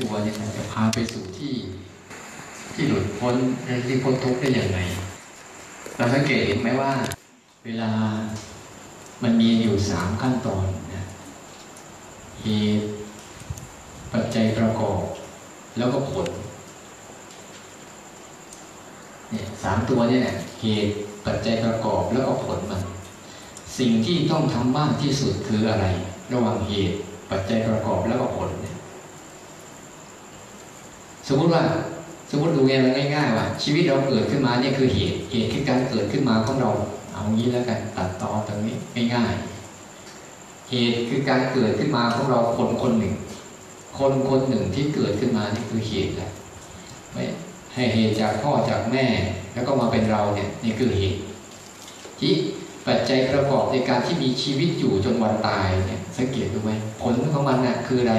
ตัวเนี่ยมันจะพาไปสู่ที่ที่หลุดพ้นที่พ้นทุกข์ได้อย่างไรเราสังเกตเห็นไหมว่า เวลามันมีอยู่สามขั้นตอนนะเหตุปัจจัยประกอบ แล้วก็ผลเนี่ยสามตัวเนี่แหละเหตุปัจจัยประกอบแล้วก็ผลมัน สิ่งที่ต้องทำมากที่สุดคืออะไร ระหว่างเหตุปัจจัยประกอบแล้วก็ผลเนี่ย สมมติว่าสมมติดูง่ายๆว่า ชีวิตเราเกิดขึ้นมาเนี่ยคือเหตุเหตุคือการเกิดขึ้นมาของเรา เอางี้แล้วกันตัดต่อตรงนี้ง่ายๆเหตุคือการเกิดขึ้นมาของเราคนคนหนึ่ง คนคนหนึ่งที่เกิดขึ้นมานี่คือเหตุแหละไม่ให้เหตุจากพ่อจากแม่ แล้วก็มาเป็นเราเนี่ยนี่คือเหตุที่ปัจจัยประกอบในการที่มีชีวิตอยู่จนวันตายเนี่ยสังเกตดูไหมผลของมันน่ะคืออะไร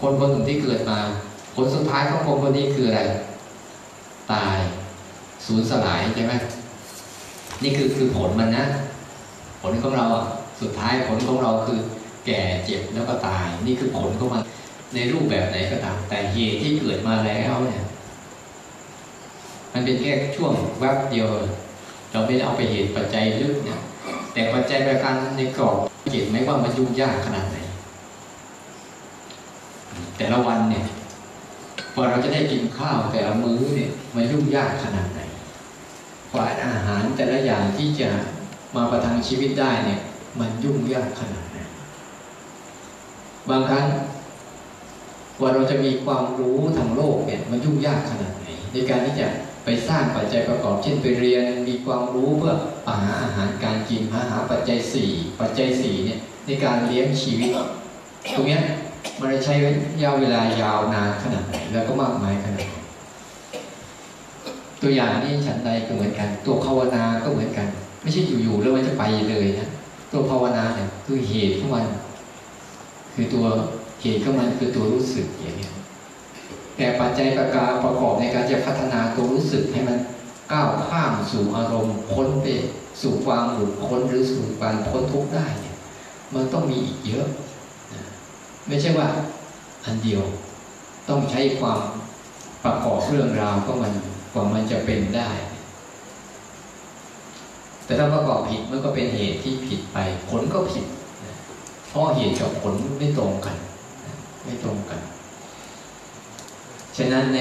คนคนหนึ่งที่เกิดมา ผลสุดท้ายของคนคนนี้คืออะไร ตายสูญสลายใช่ไหมนี่คือคือผลมันนะ ผลของเราอะสุดท้ายผลของเราคือแก่เจ็บแล้วก็ตาย นี่คือผลของมันในรูปแบบไหนก็ตาม แต่เหตุที่เกิดมาแล้วเนี่ยมันเป็นแค่ช่วงแวบเดียว เราไม่ได้เอาไปเหตุปัจจัยลึกเนี่ยแต่ปัจจัยประการในกรอบเห็นไหมว่ามันยุ่งยากขนาดไหน แต่ละวันเนี่ย พอเราจะได้กินข้าวแต่ละมื้อเนี่ยมันยุ่งยากขนาดไหนกว่าอาหารแต่ละอย่างที่จะมาประทังชีวิตได้เนี่ย มันยุ่งยากขนาดไหนบางครั้งกว่าเราจะมีความรู้ทางโลกเนี่ย มันยุ่งยากขนาดไหน ในการที่จะไปสร้างปัจจัยประกอบ เช่นไปเรียนมีความรู้เพื่อหาอาหารการกินหาหาปัจจัยสี่ปัจจัยสี่เนี่ยในการเลี้ยงชีวิต ตรงเนี้ย มันใช้ยาวเวลายาวนานขนาดไหนแล้วก็มากมายขนาดไหนตัวอย่างนี้ฉันใดก็เหมือนกัน ตัวภาวนาก็เหมือนกัน ไม่ใช่อยู่ๆแล้วมันจะไปเลยนะตัวภาวนาเนี่ยคือเหตุของมัน คือตัวเหตุของมันคือตัวรู้สึกอย่างนี้แต่ปัจจัยประการประกอบในการจะพัฒนาตัวรู้สึกให้มันก้าวข้ามสู่อารมณ์พ้นไปสู่ความหลุดพ้นหรือสู่การพ้นทุกข์ได้เนี่ยมันต้องมีอีกเยอะ ไม่ใช่ว่าอันเดียวต้องใช้ความประกอบเรื่องราวก็มันกว่ามันจะเป็นได้ แต่ถ้าประกอบผิดมันก็เป็นเหตุที่ผิดไป ผลก็ผิด เพราะเหตุกับผลไม่ตรงกัน ไม่ตรงกัน ฉะนั้นใน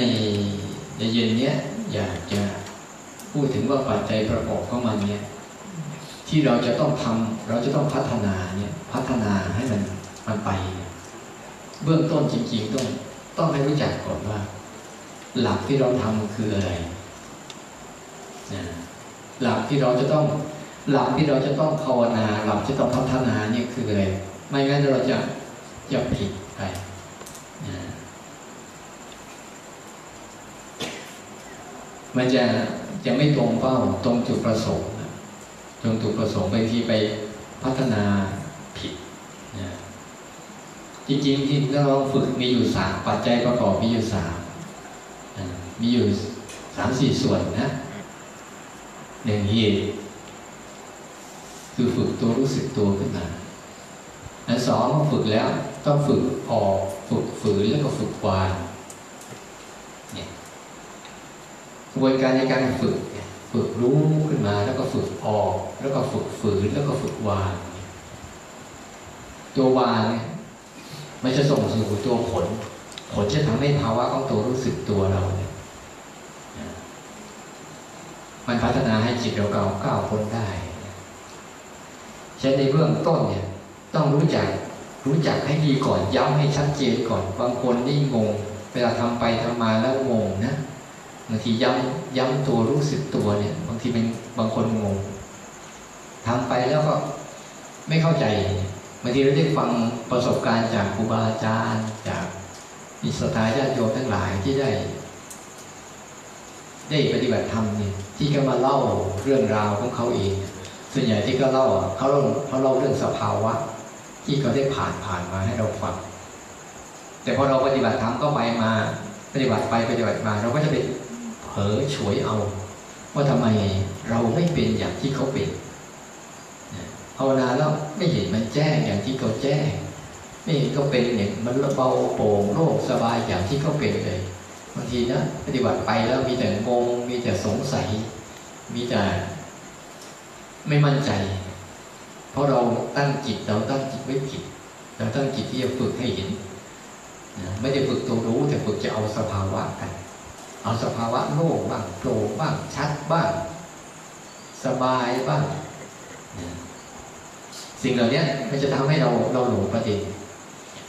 ในเย็นเนี้ยอยากจะพูดถึงว่าปัจจัยประกอบของมันเนี่ยที่เราจะต้องทำเราจะต้องพัฒนาเนี่ยพัฒนาให้มันมันไปเบื้องต้นจริง ๆ ต้องต้องให้รู้จักก่อนว่า หลักที่เราทำคืออะไรนะหลักที่เราจะต้องหลักที่เราจะต้องภาวนาหลักที่ต้องพัฒนาเนี่ยคืออะไรไม่งั้นเราจะจะผิดไปนะมันจะจะไม่ตรงเป้าตรงจุดประสงค์ตรงจุดประสงค์บางทีไปพัฒนา จริงๆที่เราฝึกมีอยู่สามปัจจัยประกอบมีอยู่สามมีอยู่สามสี่ส่วนนะหนึ่งเหตุคือฝึกตัวรู้สึกตัวขึ้นมาอันสองฝึกแล้วต้องฝึกออกฝึกฝืนแล้วก็ฝึกวางเนี่ยกระบวนการในการฝึกฝึกรู้ขึ้นมาแล้วก็ฝึกออก แล้วก็ฝึกฝืนแล้วก็ฝึกวางตัววางเนี่ย มันจะส่งสู่ตัวผล ผลจะทำให้ภาวะของตัวรู้สึกตัวเราเนี่ยมันพัฒนาให้จิตเราเก่าก้าวพ้นได้ใช้ในเบื้องต้นเนี่ย ต้องรู้จักรู้จักให้ดีก่อนย้ำให้ชัดเจนก่อนบางคนนี่งง เวลาทำไปทำมาแล้วงงนะบางทีย้ำย้ำตัวรู้สึกตัวเนี่ย บางทีเป็นบางคนงงทำไปแล้วก็ไม่เข้าใจางทีเราได้ฟังประสบการณ์จากครูบาอาจารย์ จากมิสตาญาติโยมทั้งหลายที่ได้ ได้ปฏิบัติธรรมเนี่ยที่เขามาเล่าเรื่องราวของเขาเอง ส่วนใหญ่ที่เขาเล่าเขาเล่าเขาเล่าเรื่องสภาวะ ที่เขาได้ผ่านผ่านมาให้เราฟัง แต่พอเราปฏิบัติธรรมก็ไปมาปฏิบัติไปปฏิบัติมา เราก็จะไปเผลอฉวยเอา ว่าทำไมเราไม่เป็นอย่างที่เขาเป็น ภาวนาแล้วไม่เห็นมันแจ้งอย่างที่เขาแจ้งไม่เห็นเขาเป็นเนี่ยมันเบาโปร่งโล่งสบายอย่างที่เขาเป็นเลยบางทีนะปฏิบัติไปแล้วมีแต่งงมีแต่สงสัย มีแต่ไม่มั่นใจ เพราะเราตั้งจิตเราตั้งจิตไม่ผิดเราตั้งจิตที่จะฝึกให้เห็นไม่ได้ฝึกตัวรู้แต่ฝึกจะเอาสภาวะกัน เอาสภาวะโล่งบ้างโปร่งบ้างชัดบ้าง สบายบ้าง สิ่งเหล่านี้มันจะทำให้เราเราหลงประเด็น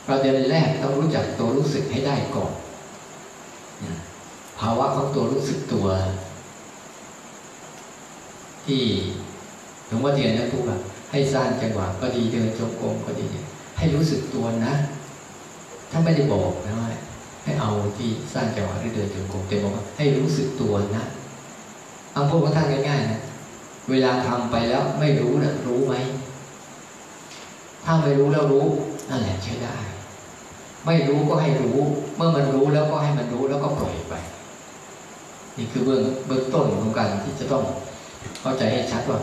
ประเด็นแรกต้องรู้จักตัวรู้สึกให้ได้ก่อนภาวะของตัวรู้สึกตัว ที่หลวงพ่อเทียนนั้นพูดว่าให้สร้างจังหวะก็ดีเดินจงกรมก็ดี ให้รู้สึกตัวนะถ้านไม่ได้บอกนะว่าให้เอาที่สร้างจังหวะหรือเดินจงกรมแต่บอกว่าให้รู้สึกตัวนะเอาพูดกับท่านง่ายๆนะเวลาทำไปแล้วไม่รู้นะรู้ไหม ถ้าไม่รู้แล้วรู้นั่นแหละใช้ได้ ไม่รู้ก็ให้รู้ เมื่อมันรู้แล้วก็ให้มันรู้แล้วก็ปล่อยไป นี่คือเบื้องเบื้องต้นของการที่จะต้องเข้าใจให้ชัดว่า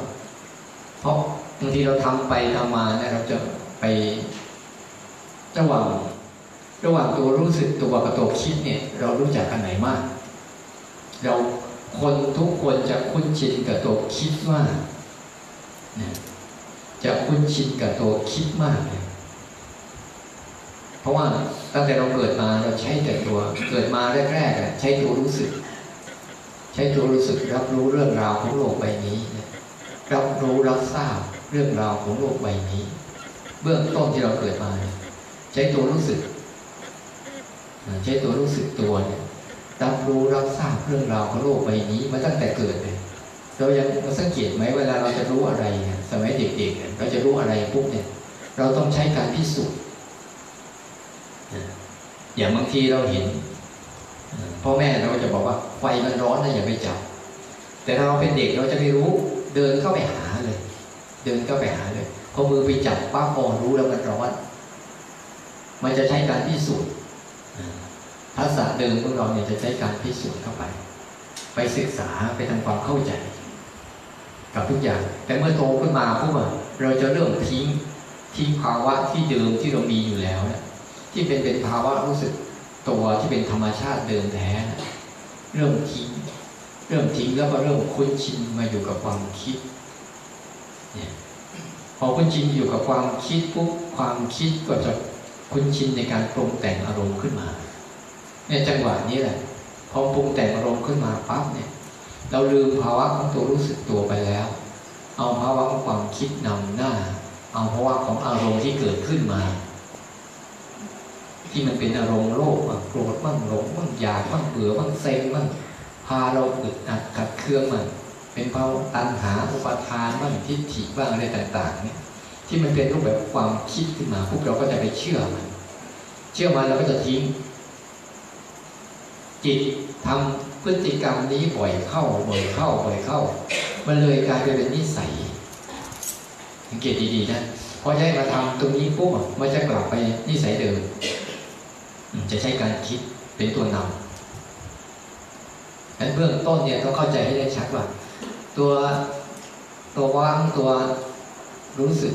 เพราะบางทีเราทำไปทำมาเนี่ยเราจะไประหว่างระหว่างตัวรู้สึกตัวกับตัวคิดเนี่ย เรารู้จักกันไหนมาก เราคนทุกคนจะคุ้นชินกับตัวคิดมาก จะคุ้นชินกับตัวคิดมากเลยเพราะว่าตั้งแต่เราเกิดมาเราใช้แต่ตัว เกิดมาแรกๆใช้ตัวรู้สึก ใช้ตัวรู้สึกรับรู้เรื่องราวของโลกใบนี้ รับรู้รับทราบเรื่องราวของโลกใบนี้ เบื้องต้นที่เราเกิดมา ใช้ตัวรู้สึก ใช้ตัวรู้สึกตัวเนี่ยรับรู้รับทราบเรื่องราวของโลกใบนี้มาตั้งแต่เกิดเลย เรายังสังเกตไหมเวลาเราจะรู้อะไร สมัยเด็กๆเราจะรู้อะไรปุ๊บเนี่ย เราต้องใช้การพิสูจน์อย่างบางทีเราเห็นพ่อแม่เราจะบอกว่าไฟมันร้อนนะอย่าไปจับ แต่เราเป็นเด็กเราจะไม่รู้ เดินเข้าไปหาเลย เดินเข้าไปหาเลยพอมือไปจับป้าพอรู้แล้วมันร้อนมันจะใช้การพิสูจน์ภาษาเดิมของเราเนี่ยจะใช้การพิสูจน์เข้าไป ไปศึกษาไปทำความเข้าใจ กับทุกอย่าง แต่เมื่อโตขึ้นมาพวกเราจะเริ่มทิ้งทิ้งภาวะที่เดิมที่เรามีอยู่แล้วนะที่เป็นเป็นภาวะรู้สึกตัวที่เป็นธรรมชาติเดิมแท้นะเริ่มทิ้งเริ่มทิ้งแล้วก็เริ่มคุ้นชินมาอยู่กับความคิดเนี่ยพอคุ้นชินอยู่กับความคิดปุ๊บความคิดก็จะคุ้นชินในการปรุงแต่งอารมณ์ขึ้นมาเนี่ยจังหวะนี้แหละพอปรุงแต่งอารมณ์ขึ้นมาปั๊บเนี่ย เราลืมภาวะของตัวรู้สึกตัวไปแล้ว เอาภาวะของความคิดนำหน้า เอาภาวะของอารมณ์ที่เกิดขึ้นมา ที่มันเป็นอารมณ์โลภบ้างโกรธบ้างหลงบ้างอยากบ้างเบื่อบ้างเซ็งบ้างพาเราอึดอัดขัดเคืองมันเป็นเพราะตัณหาอุปทานบ้างทิฏฐิบ้างอะไรต่าง ๆ เนี่ย ที่มันเป็นรูปแบบความคิดขึ้นมาพวกเราก็จะไปเชื่อมัน เชื่อมันเราก็จะทิ้งจิตทำ พฤติกรรมนี้บ่อยเข้าบ่อยเข้าบ่อยเข้า มันเลยกลายไปเป็นนิสัยสังเกตดีๆนะพอใช้มาทำตรงนี้ปุ๊บมันจะกลับไปนิสัยเดิม จะใช้การคิดเป็นตัวนำั้นเบื้องต้นเนี่ยต้องเข้าใจให้ได้ชัดว่าตัวตัวว่างตัวรู้สึก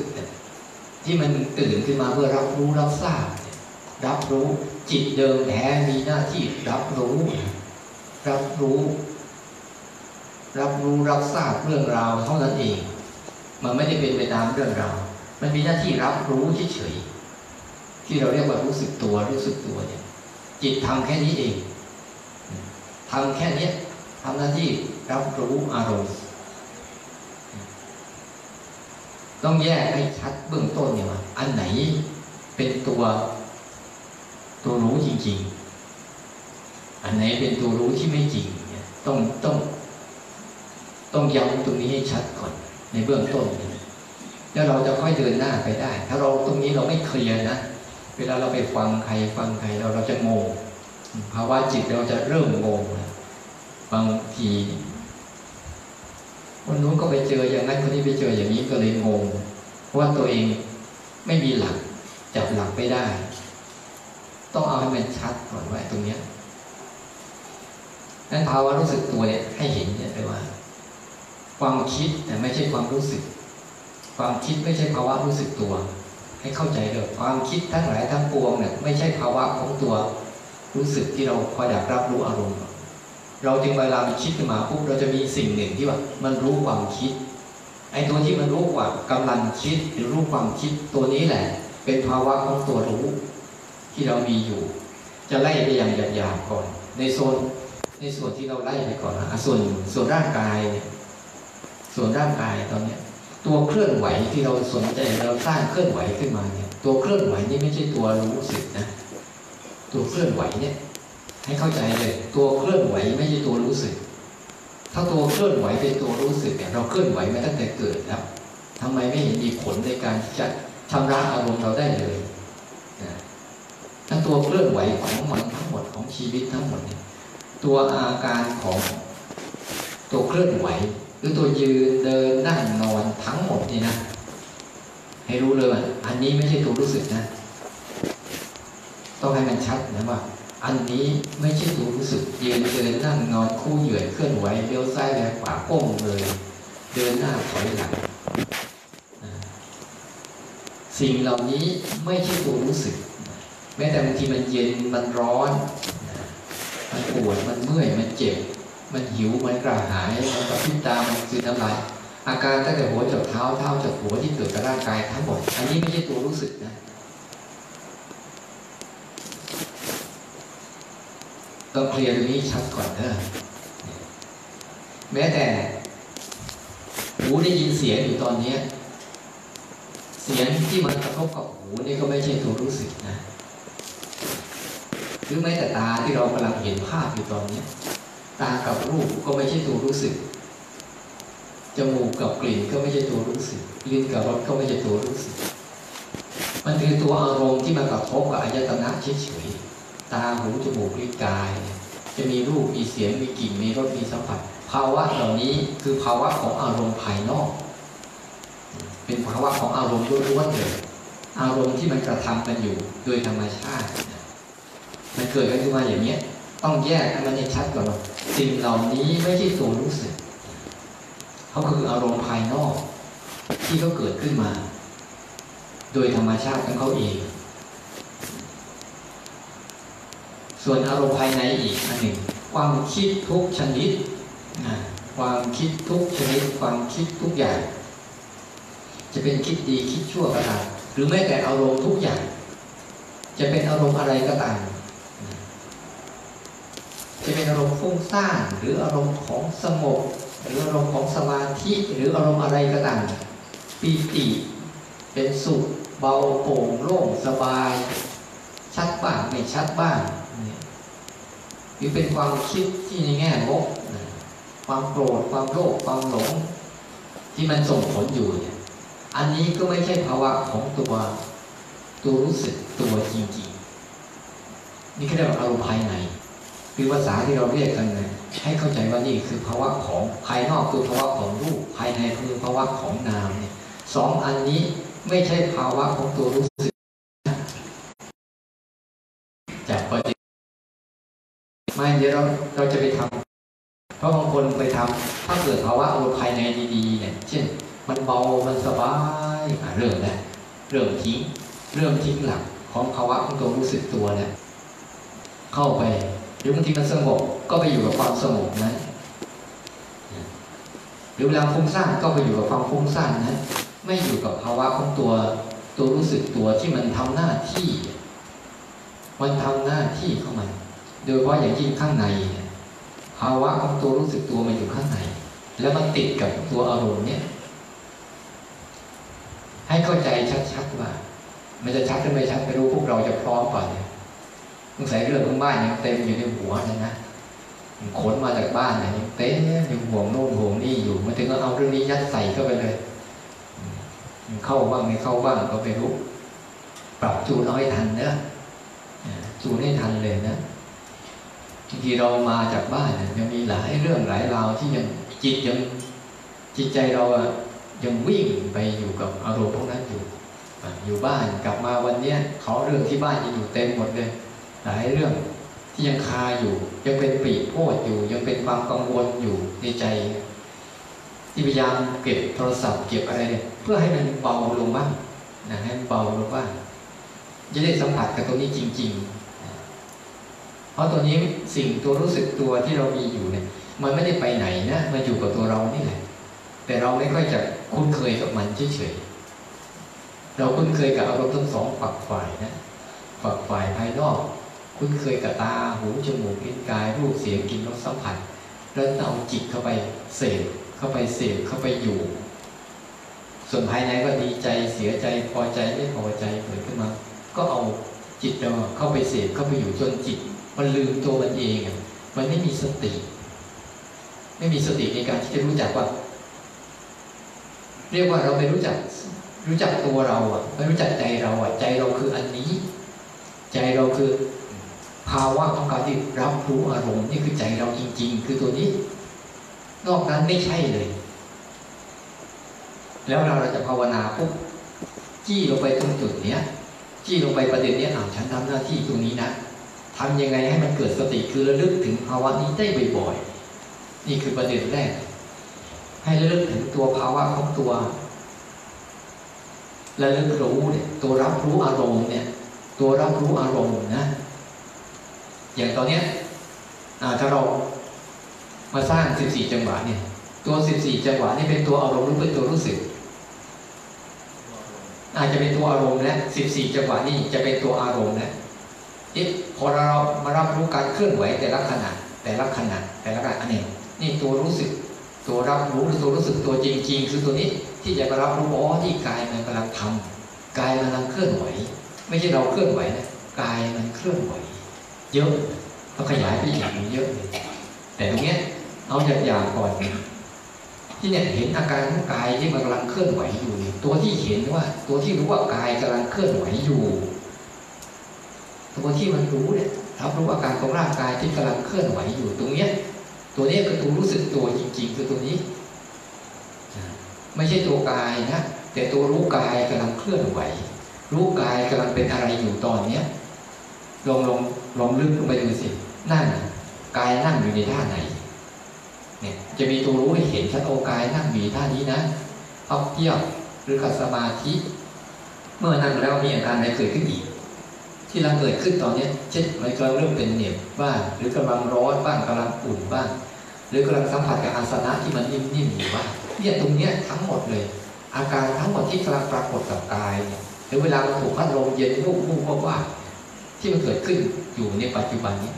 ที่มันตื่นขึ้นมาเพื่อรับรู้รับทราบรับรู้จิตเดิมแท้มีหน้าที่รับรู้ รับรู้ รับรู้รับทราบเรื่องราวเท่านั้นเอง มันไม่ได้เป็นไปตามเรื่องราว มันมีหน้าที่รับรู้เฉยๆที่เราเรียกว่ารู้สึกตัวรู้สึกตัวเนี่ยจิตทำแค่นี้เองทำแค่นี้ทำหน้าที่รับรู้อารมณ์ต้องแยกให้ชัดเบื้องต้นเนี่ยว่าอันไหนเป็นตัวตัวรู้จริง ๆ อันไหนเป็นตัวรู้ที่ไม่จริงเนี่ยต้องต้อง ต้องย้ำตรงนี้ให้ชัดก่อน ในเบื้องต้นแล้วเราจะค่อยเดินหน้าไปได้ ถ้าเราตรงนี้เราไม่เคลียร์นะเวลาเราไปฟังใครฟังใครเราเราจะงงภาวะจิตเราจะเริ่มงงบางทีคนนู้นก็ไปเจออย่างนั้นคนนี้ไปเจออย่างนี้ก็เลยงงเพราะว่าตัวเองไม่มีหลักจับหลักไม่ได้ตต้องเอาให้มันชัดก่อนว่าตรงเนี้ย นั้นภาวะรู้สึกตัวเนี่ยให้เห็นเนี่ยเลยว่า ความคิดแต่ไม่ใช่ความรู้สึก ความคิดไม่ใช่ภาวะรู้สึกตัว ให้เข้าใจเลยความคิดทั้งหลายทั้งปวงเนี่ยไม่ใช่ภาวะของตัวรู้สึกที่เราคอยอยากรับรู้อารมณ์ เราจึงเวลามันคิดขึ้นมาปุ๊บเราจะมีสิ่งหนึ่งที่ว่า มันรู้ความคิดไอ้ตัวที่มันรู้ว่ากำลังคิดหรือรู้ความคิดตัวนี้แหละ เป็นภาวะของตัวรู้ที่เรามีอยู่ จะไล่ไปอย่างหยาบๆก่อน ในโซน ในส่วนที่เราไล่ไปก่อนนะส่วนส่วนร่างกายเนี่ยส่วนร่างกายตอนเนี้ย ตัวเคลื่อนไหวที่เราสนใจเราสร้างเคลื่อนไหวขึ้นมาเนี่ย ตัวเคลื่อนไหวนี่ไม่ใช่ตัวรู้สึกนะ ตัวเคลื่อนไหวเนี่ย ให้เข้าใจเลย ตัวเคลื่อนไหวไม่ใช่ตัวรู้สึก ถ้าตัวเคลื่อนไหวเป็นตัวรู้สึกเนี่ยเราเคลื่อนไหวมาตั้งแต่เกิดแล้วทำไมไม่เห็นมีผลในการที่จะชำระอารมณ์เราได้เลยนะถ้าตัวเคลื่อนไหวของมันทั้งหมดของชีวิตทั้งหมดเนี่ย ตัวอาการของตัวเคลื่อนไหว หรือตัวยืนเดินนั่งนอนทั้งหมดนี่นะ ให้รู้เลยว่าอันนี้ไม่ใช่ตัวรู้สึกนะ ต้องให้มันชัดนะว่า อันนี้ไม่ใช่ตัวรู้สึก ยืนเดินนั่งนอนคู่เหยื่อเคลื่อนไหวเลี้ยวซ้ายแลขวาก้มเลย เดินหน้าถอยหลังสิ่งเหล่านี้ไม่ใช่ตัวรู้สึก แม้แต่บางทีมันเย็นมันร้อน มันปวดมันเมื่อยมันเจ็บ มันหิวมันกระหายมันกระพริบตามันคือน้ำลายอาการตั้งแต่หัวจดเท้าเท้าจดหัวที่เกิดกับร่างกายทั้งหมด อันนี้ไม่ใช่ตัวรู้สึกนะ ต้องเคลียร์ตรงนี้ชัดก่อนเถอะแม้แต่หูได้ยินเสียงอยู่ตอนนี้ เสียงที่มันกระทบกับหูนี่ก็ไม่ใช่ตัวรู้สึกนะ หรือแม้แต่ตาที่เรากำลังเห็นภาพอยู่ตอนนี้ตากับรูปก็ไม่ใช่ตัวรู้สึกจมูกกับกลิ่นก็ไม่ใช่ตัวรู้สึกลิ้นกับรสก็ไม่ใช่ตัวรู้สึก มันคือตัวอารมณ์ที่มากระทบกับอายตนะเฉยๆตาหูจมูกลิ้นกาย จะมีรูปมีเสียงมีกลิ่นมีรสมีสัมผัส ภาวะเหล่านี้คือภาวะของอารมณ์ภายนอก เป็นภาวะของอารมณ์ล้วนๆเลยอารมณ์ที่มันกระทำกันอยู่โดยธรรมชาติ มันเกิดขึ้นมาอย่างนี้ต้องแยกให้มันให้ชัดก่อนว่าสิ่งเหล่านี้ไม่ใช่ตัวรู้สึกเขาคืออารมณ์ภายนอก ที่เขาเกิดขึ้นมา โดยธรรมชาติของเขาเอง ส่วนอารมณ์ภายในอีกอันหนึ่ง ความคิดทุกชนิดความคิดทุกชนิด ความคิดทุกอย่าง จะเป็นคิดดีคิดชั่วก็ตามหรือแม้แต่อารมณ์ทุกอย่าง จะเป็นอารมณ์อะไรก็ตาม จะเป็นอารมณ์ฟุ้งซ่านหรืออารมณ์ของสงบหรืออารมณ์ของสมาธิหรืออารมณ์อะไรก็ตามปีติเป็นสุขเบาโปร่งโล่งสบาย ชัดบ้างไม่ชัดบ้างหรือเป็นความคิดที่ในแง่ลบความโกรธความโลภความหลง ที่มันส่งผลอยู่เนี่ยอันนี้ก็ไม่ใช่ภาวะของตัวตัวรู้สึกตัวจริงๆนี่คือเรียกว่าอารมณ์ภายใน คือภาษาที่เราเรียกกันเลยให้เข้าใจว่านี่คือภาวะของภายนอกคือภาวะของรูปภายในคือภาวะของนามเนี่ยสองอันนี้ไม่ใช่ภาวะของตัวรู้สึกจากปฏิไม่เดี๋ยวเราเราจะไปทำเพราะบางคนไปทำถ้าเกิดภาวะอารมณ์ภายในดีๆเนี่ยเช่น มันเบามันสบายเริ่มแล้วเริ่มทิ้งเริ่มทิ้งหลักของภาวะของตัวรู้สึกตัวเนี่ยเข้าไป หรือบางทีมันสงบก็ไปอยู่กับความสงบนั้นหรือเวลาฟุ้งซ่านก็ไปอยู่กับความฟุ้งซ่านนั้นไม่อยู่กับภาวะของตัวตัวรู้สึกตัวที่มันทำหน้าที่ มันทำหน้าที่ของมัน โดยเฉพาะอย่างยิ่งข้างใน ภาวะของตัวรู้สึกตัวมันอยู่ข้างใน แล้วมันติดกับตัวอารมณ์เนี่ย ให้เข้าใจชัดๆว่า มันจะชัดหรือไม่ชัดไม่รู้พวกเราจะพร้อมก่อนเนี่ย สงสัยเรื่องของบ้านยังเต็มอยู่ในหัวเลยนะขนมาจากบ้านเนี่ยยังเต็มอยู่ห่วงโน่นห่วงนี่อยู่มาถึงก็เอาเรื่องนี้ยัดใส่เข้าไปเลยเข้าบ้างไม่เข้าบ้างก็ไปรู้ ปรับจูนเอาให้ทันเนะจูนให้ทันเลยนะบางทีเรามาจากบ้านยังมีหลายเรื่องหลายราวที่ยังจิตยังจิตใจเรายังวิ่งไปอยู่กับอารมณ์พวกนั้นอยู่อยู่บ้านกลับมาวันเนี้ยเขาเรื่องที่บ้านยังอยู่เต็มหมดเลย หลายเรื่องที่ยังคาอยู่ ยังเป็นปีโพดอยู่ ยังเป็นความกังวลอยู่ในใจ ที่พยายามเก็บโทรศัพท์เก็บอะไรเนี่ยเพื่อให้มันเบาลงบ้างนะให้มันเบาลงบ้างจะได้สัมผัสกับตรงนี้จริง ๆ เพราะตัวนี้สิ่งตัวรู้สึกตัวที่เรามีอยู่เนี่ย มันไม่ได้ไปไหนนะมันอยู่กับตัวเรานี่แหละแต่เราไม่ค่อยจะคุ้นเคยกับมันเฉยๆเราคุ้นเคยกับอารมณ์ทั้งสองฝักฝ่ายนะฝักฝ่ายภายนอก คุ้นเคยกับตาหูจมูกลิ้นกาย รูปเสียงกลิ่นรสสัมผัสแล้วเอาจิตเข้าไปเสพเข้าไปเสพเข้าไปอยู่ ส่วนภายในก็ดีใจเสียใจพอใจไม่พอใจเกิดขึ้นมา ก็เอาจิตเราเข้าไปเสพเข้าไปอยู่จนจิต มันลืมตัวมันเองมันไม่มีสติ ไม่มีสติในการที่จะรู้จักว่า เรียกว่าเราไม่รู้จักรู้จักตัวเราอะไม่รู้จักใจเราอะใจเราคืออันนี้ ใจเราคือ ภาวะของการที่รับรู้อารมณ์นี่คือใจเราจริง ๆ คือตัวนี้ นอกนั้นไม่ใช่เลย แล้วเราเราจะภาวนาปุ๊บจี้ลงไปตรงจุดเนี้ยจี้ลงไปประเด็นเนี้ยอ่าฉันทำหน้าที่ตรงนี้นะทำยังไงให้มันเกิดสติคือระลึกถึงภาวะนี้ได้บ่อยๆนี่คือประเด็นแรก ให้ระลึกถึงตัวภาวะของตัวระลึกรู้เนี่ยตัวรับรู้อารมณ์เนี่ย ตัวรับรู้อารมณ์นะ อย่างตอนเนี้ยถ้าเรามาสร้าง 14 จังหวะเนี่ย ตัว 14 จังหวะนี่เป็นตัวอารมณ์หรือเป็นตัวรู้สึก อาจจะเป็นตัวอารมณ์และ14 จังหวะนี่จะเป็นตัวอารมณ์และนี่พอเรามารับรู้การเคลื่อนไหวแต่ละขณะแต่ละขณะแต่ละขณะอันนี้นี่ตัวรู้สึก ตัวรับรู้หรือตัวรู้สึกตัวจริงๆคือตัวนี้ที่จะมารับรู้อ๋อที่กายมันกำลังทำกายมันกำลังเคลื่อนไหว ไม่ใช่เราเคลื่อนไหวนะกายมันเคลื่อนไหว เยอะ ก็ขยายไปอีกเยอะ แต่ตรงเนี้ยเอาจากอย่างก่อน ที่เนี่ยเห็นอาการของกายที่มันกำลังเคลื่อนไหวอยู่นี่ตัวที่เห็นว่า ตัวที่รู้ว่ากายกำลังเคลื่อนไหวอยู่ ตัวที่มันรู้เนี่ยรับรู้อาการของร่างกายที่กำลังเคลื่อนไหวอยู่ตรงเนี้ย ตัวนี้คือตัวรู้สึกตัวจริงๆคือตัวนี้ ไม่ใช่ตัวกายนะแต่ตัวรู้กายกำลังเคลื่อนไหว รู้กายกำลังเป็นอะไรอยู่ตอนเนี้ยลองลองลองลึกลงไปดูสิ นั่งกายนั่งอยู่ในท่าไหน เนี่ย จะมีตัวรู้ให้เห็นชัดโอกายนั่งมีท่านี้นะเอาเทียบหรือขัดสมาธิ เมื่อนั่งแล้วมีอาการอะไรเกิดขึ้นอีก ที่เราเกิดขึ้นตอนนี้เช่นมันกำลังเริ่มเป็นเหน็บบ้างหรือกำลังร้อนบ้างกำลังอุ่นบ้าง หรือกำลังสัมผัสกับอาสนะที่มันนิ่มๆอยู่บ้างเนี่ยตรงเนี้ยทั้งหมดเลย อาการทั้งหมดที่กำลังปรากฏกับกายเนี่ยหรือเวลาเราถูกพัดลมเย็นวูบวูบว่าที่มันเกิดขึ้นอยู่ในปัจจุบันนี้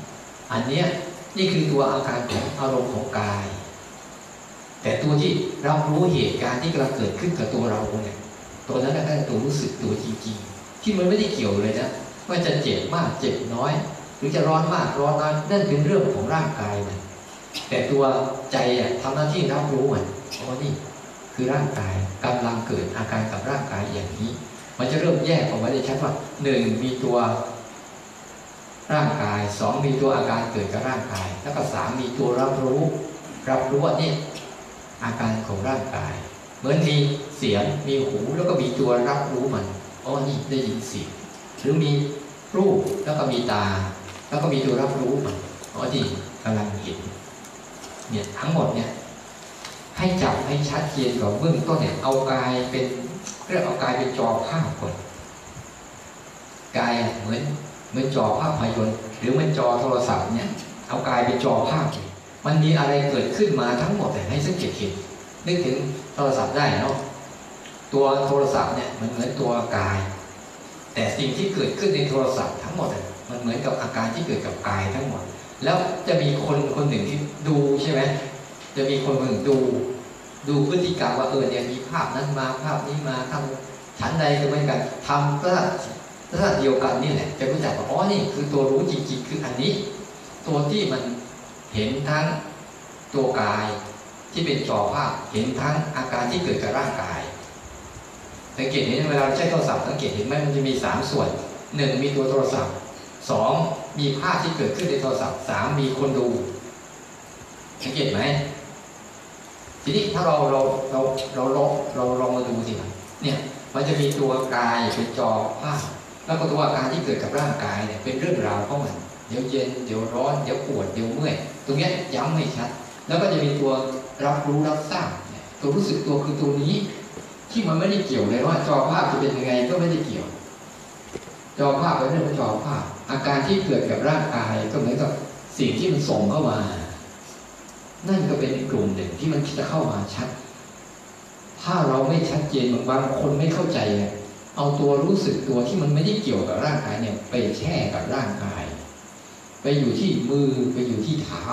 อันเนี้ยนี่คือตัวอาการของอารมณ์ของกาย แต่ตัวที่เรารู้เหตุการณ์ที่กำลังเกิดขึ้นกับตัวเราเนี่ยตัวนั้นก็คือตัวรู้สึกตัวจริงๆ ที่มันไม่ได้เกี่ยวเลยนะว่าจะเจ็บมากเจ็บน้อย หรือจะร้อนมากร้อนน้อยนั่นเป็นเรื่องของร่างกายมันแต่ตัวใจอะทำหน้าที่รับรู้มันเพราะนี่คือร่างกายกำลังเกิดอาการกับร่างกายอย่างนี้ มันจะเริ่มแยกออกมาได้ชัดว่าหนึ่งมีตัว ร่างกายสองมีตัวอาการเกิดกับร่างกาย แล้วก็สามมีตัวรับรู้ รับรู้ว่านี่อาการของร่างกาย เหมือนมีเสียงมีหูแล้วก็มีตัวรับรู้มันอ๋อนี่ได้ยินเสียงหรือมีรูปแล้วก็มีตา แล้วก็มีตัวรับรู้มันอ๋อนี่กำลังเห็นเนี่ยทั้งหมดเนี่ยให้จับให้ชัดเจนก่อนเบื้องต้นเนี่ยเอากายเป็นเรียกเอากายเป็นจอภาพก่อนกายเหมือน เหมือนจอภาพยนตร์หรือเหมือนจอโทรศัพท์เนี่ยเอากายเป็นจอภาพมันมีอะไรเกิดขึ้นมาทั้งหมดแต่ให้สังเกตเห็นนึกถึงโทรศัพท์ได้เนาะตัวโทรศัพท์เนี่ยมันเหมือนตัวกาย แต่สิ่งที่เกิดขึ้นในโทรศัพท์ทั้งหมดมันเหมือนกับอาการที่เกิดกับกายทั้งหมด แล้วจะมีคนคนหนึ่งที่ดูใช่ไหมจะมีคนคนหนึ่งดู ดูพฤติกรรมว่าเออเนี่ยมีภาพนั้นมาภาพนี้มาทำชั้นใดก็เหมือนกันทำก็ ลักษณะเดียวกันนี่แหละจะรู้จักว่าอ๋อนี่คือตัวรู้จริงๆคืออันนี้ ตัวที่มันเห็นทั้งตัวกายที่เป็นจอภาพเห็นทั้งอาการที่เกิดกับร่างกาย สังเกตเห็นเวลาใช้โทรศัพท์สังเกตเห็นไหมมันจะมีสามส่วนหนึ่งมีตัวโทรศัพท์สองมีภาพที่เกิดขึ้นในโทรศัพท์สามมีคนดู สังเกตไหมทีนี้ถ้าเราเราเราเราเราเราลองมาดูสิเนี่ยมันจะมีตัวกายเป็นจอภาพ แล้วก็ตัวอาการที่เกิดกับร่างกายเนี่ยเป็นเรื่องราวของมันเดี๋ยวเย็นเดี๋ยวร้อนเดี๋ยวปวดเดี๋ยวเมื่อยตรงนี้ย้ำให้ชัด แล้วก็จะมีตัวรับรู้รับทราบตัวรู้สึกตัวคือตัวนี้ ที่มันไม่ได้เกี่ยวเลยว่า จอภาพจะเป็นยังไงก็ไม่ได้เกี่ยว จอภาพเป็นเรื่องของจอภาพ อาการที่เกิดกับร่างกายก็เหมือนกับสิ่งที่มันส่งเข้ามา นั่นก็เป็นกลุ่มหนึ่งที่มันจะเข้ามาชัด ถ้าเราไม่ชัดเจนบางคนไม่เข้าใจอะ เอาตัวรู้สึกตัวที่มันไม่ได้เกี่ยวกับร่างกายเนี่ย ไปแช่กับร่างกาย ไปอยู่ที่มือไปอยู่ที่เท้า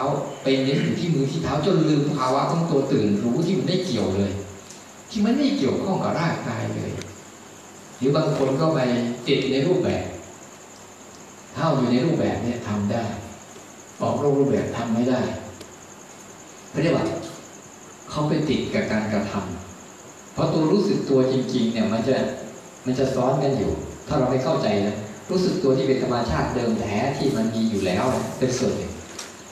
ไปเน้นอยู่ที่มือที่เท้าจนลืมภาวะของตัวตื่นรู้ที่มันไม่เกี่ยวเลย ที่มันไม่เกี่ยวข้องกับร่างกายเลย หรือบางคนก็ไปติดในรูปแบบถ้าอยู่ในรูปแบบเนี่ยทำได้ออกรูปแบบทำไม่ได้เขาเรียกว่าเขาไปติดกับการกระทำเพราะตัวรู้สึกตัวจริง ๆ เนี่ยมันจะ มันจะซ้อนกันอยู่ ถ้าเราไม่เข้าใจนะรู้สึกตัวที่เป็นธรรมชาติเดิมแท้ที่มันมีอยู่แล้วเป็นส่วนหนึ่ง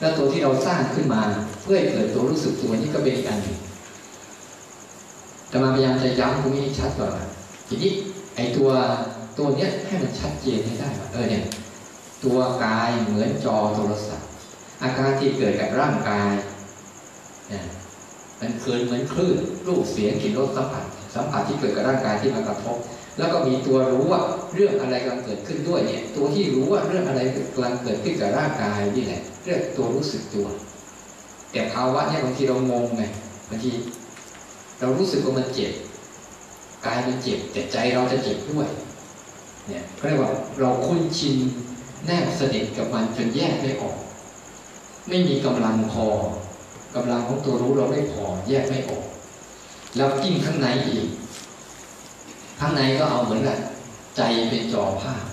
แล้วตัวที่เราสร้างขึ้นมาเพื่อเกิดตัวรู้สึกตัวนี่ก็เป็นอีกอันหนึ่งแต่มาพยายามจะย้ำตรงนี้ให้ชัดก่อนทีนี้ไอ้ตัวตัวเนี้ยให้มันชัดเจนให้ได้ว่าเออเนี่ยตัวกายเหมือนจอโทรศัพท์ อาการที่เกิดกับร่างกายเนี่ยมันเกิดเหมือนคลื่นรูปเสียงกลิ่นรสสัมผัสสัมผัสที่เกิดกับร่างกายที่มากระทบ แล้วก็มีตัวรู้ว่าเรื่องอะไรกำลังเกิดขึ้นด้วยเนี่ย ตัวที่รู้ว่าเรื่องอะไรกำลังเกิดขึ้นกับร่างกายนี่แหละเรียกตัวรู้สึกตัว แต่ภาวะเนี่ยบางทีเรางงไงบางทีเรารู้สึกว่ามันเจ็บกายมันเจ็บแต่ใจเราจะเจ็บด้วย เนี่ยก็เรียกว่าเราคุ้นชินแนบสนิทกับมันจนแยกไม่ออก ไม่มีกำลังพอกำลังของตัวรู้เราไม่พอแยกไม่ออก แล้วยิ่งข้างในอีก ข้างในก็เอาเหมือนกันใจเป็นจอภาพ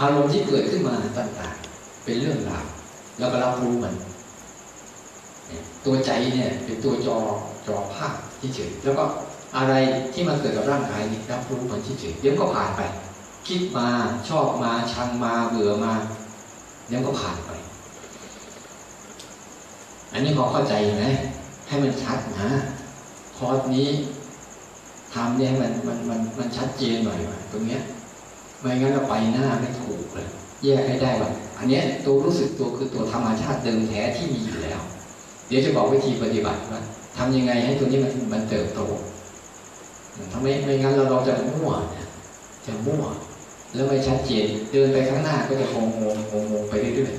อารมณ์ที่เกิดขึ้นมาต่างๆ เป็นเรื่องราวแล้วก็รับรู้มัน ตัวใจเนี่ยเป็นตัวจอจอภาพที่เฉยแล้วก็อะไรที่มันเกิดกับร่างกายนี่รับรู้มันที่เฉยเดี๋ยวก็ผ่านไป คิดมาชอบมาชังมาเบื่อมาเดี๋ยวก็ผ่านไป อันนี้พอเข้าใจไหมให้มันชัดนะคอร์สนี้ ทำเนี่ยมันมันมันมันชัดเจนหน่อยว่าตรงเนี้ยไม่งั้นเราไปหน้าไม่ถูกเลยแยกให้ได้ว่าอันเนี้ยตัวรู้สึกตัวคือตัวธรรมชาติเดิมแท้ที่มีอยู่แล้ว เดี๋ยวจะบอกวิธีปฏิบัติว่าทำยังไงให้ตัวนี้มันมันเติบโตถ้าไม่ไม่งั้นเราเราจะมั่วจะมั่วแล้วไม่ชัดเจนเดินไปข้างหน้าก็จะงงงงงงไปเรื่อย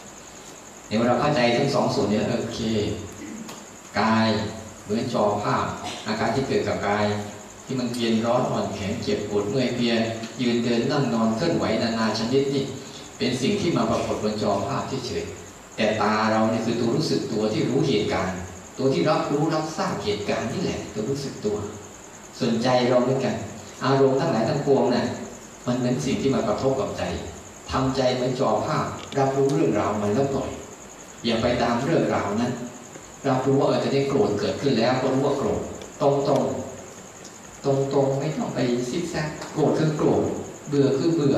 ๆเดี๋ยวเราเข้าใจทั้งสองส่วนนี้โอเคกาย เหมือนจอภาพอาการที่เกิดกับกาย ที่มันเย็นร้อนอ่อนแข็งเจ็บปวดเมื่อยเพลียยืนเดินนั่งนอนเคลื่อนไหวนานาชนิดนี่เป็นสิ่งที่มาปรากฏบนจอภาพที่เฉยแต่ตาเราเนี่ยคือตัวรู้สึกตัวที่รู้เหตุการณ์ ตัวที่รับรู้รับทราบเหตุการณ์นี่แหละตัวรู้สึกตัว สนใจเราเหมือนกัน อารมณ์ทั้งหลายทั้งปวงนะ่ะมันเป็นสิ่งที่มากระทบกับใจทำใจเหมือนจอภาพ รับรู้เรื่องราวมันแล้วปล่อยอย่าไปตามเรื่องราวนั้น รับรู้ว่าเออจะได้โกรธเกิดขึ้นแล้วก็รู้ว่าโกรธตรงตรงตรงตรงไม่ต้องไปซิกแซกโกรธคือโกรธเบื่อคือเบื่อ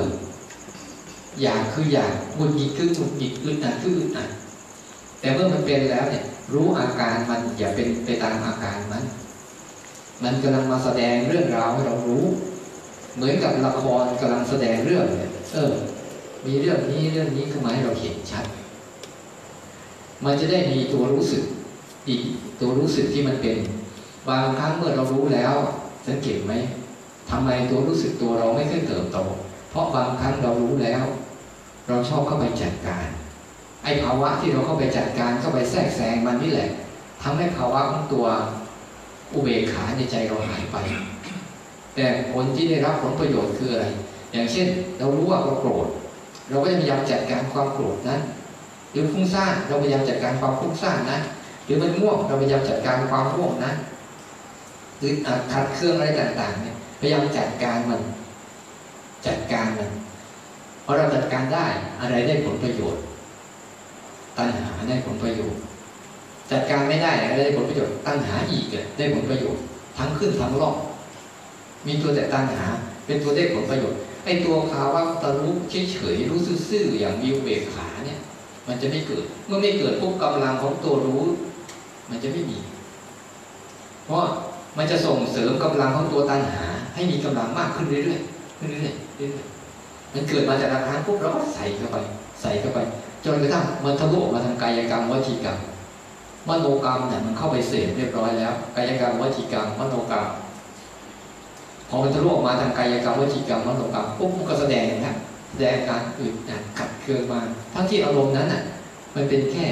อยากคืออยากหงุดหงิดคือหงุดหงิดอึดอัดคืออึดอัดแต่เมื่อมันเป็นแล้วเนี่ย รู้อาการมันอย่าเป็นไปตามอาการมัน มันกำลังมาแสดงเรื่องราวให้เรารู้ เหมือนกับละครกำลังแสดงเรื่องเนี่ยเออ มีเรื่องนี้เรื่องนี้ขึ้นมาให้เราเห็นชัด มันจะได้มีตัวรู้สึก อีกตัวรู้สึกที่มันเป็น บางครั้งเมื่อเรารู้แล้ว สังเกตไหมทำไมตัวรู้สึกตัวเราไม่ขึ้นเติบโต เพราะบางครั้งเรารู้แล้ว เราชอบเข้าไปจัดการ ไอ้ภาวะที่เราเข้าไปจัดการเข้าไปแทรกแซงมันนี่แหละทำให้ภาวะของตัวอุเบกขาในใจเราหายไป แต่ผลที่ได้รับผลประโยชน์คืออะไร อย่างเช่น เรารู้ว่าเราโกรธ เราก็จะพยายามจัดการความโกรธนั้น หรือฟุ้งซ่านเราพยายามจัดการความฟุ้งซ่านนั้น หรือมันง่วงเราพยายามจัดการความง่วงนั้นหรือขัดเครื่องอะไรต่าง ๆ เนี่ยพยายามจัดการมัน จัดการมันเพอเราจัดการได้อะไรได้ผลประโยชน์ ตัณหาได้ผลประโยชน์ จัดการไม่ได้อะไรได้ผลประโยชน์ ตัณหาอีกได้ผลประโยชน์ ทั้งขึ้นทั้งล่องมีตัวแต่ตัณหา เป็นตัวได้ผลประโยชน์ไอ้ตัวภาวะตะรู้เฉยๆรู้ซื่อๆอย่างวิวเบกขาเนี่ย มันจะไม่เกิด เมื่อไม่เกิดพวกกำลังของตัวรู้ มันจะไม่มี เพราะมันจะส่งเสริมกำลังของตัวตัณหา ให้มีกำลังมากขึ้นเรื่อยๆขึ้นเรื่อยๆเรื่อยๆมันเกิดมาจากอาการปุ๊บเราก็ใส่เข้าไป ใส่เข้าไป จนกระทั่งมันทะลุออกมาทางกายกรรมวจีกรรมมโนกรรมเนี่ยมันเข้าไปเสพเรียบร้อยแล้ว กายกรรมวจีกรรมมโนกรรมพอมันทะลุออกมาทางกายกรรมวจีกรรมมโนกรรมปุ๊บมันก็แสดงนะแสดงการอึดอัดขัดเคืองมา ทั้งที่อารมณ์นั้นน่ะ มันเป็นแค่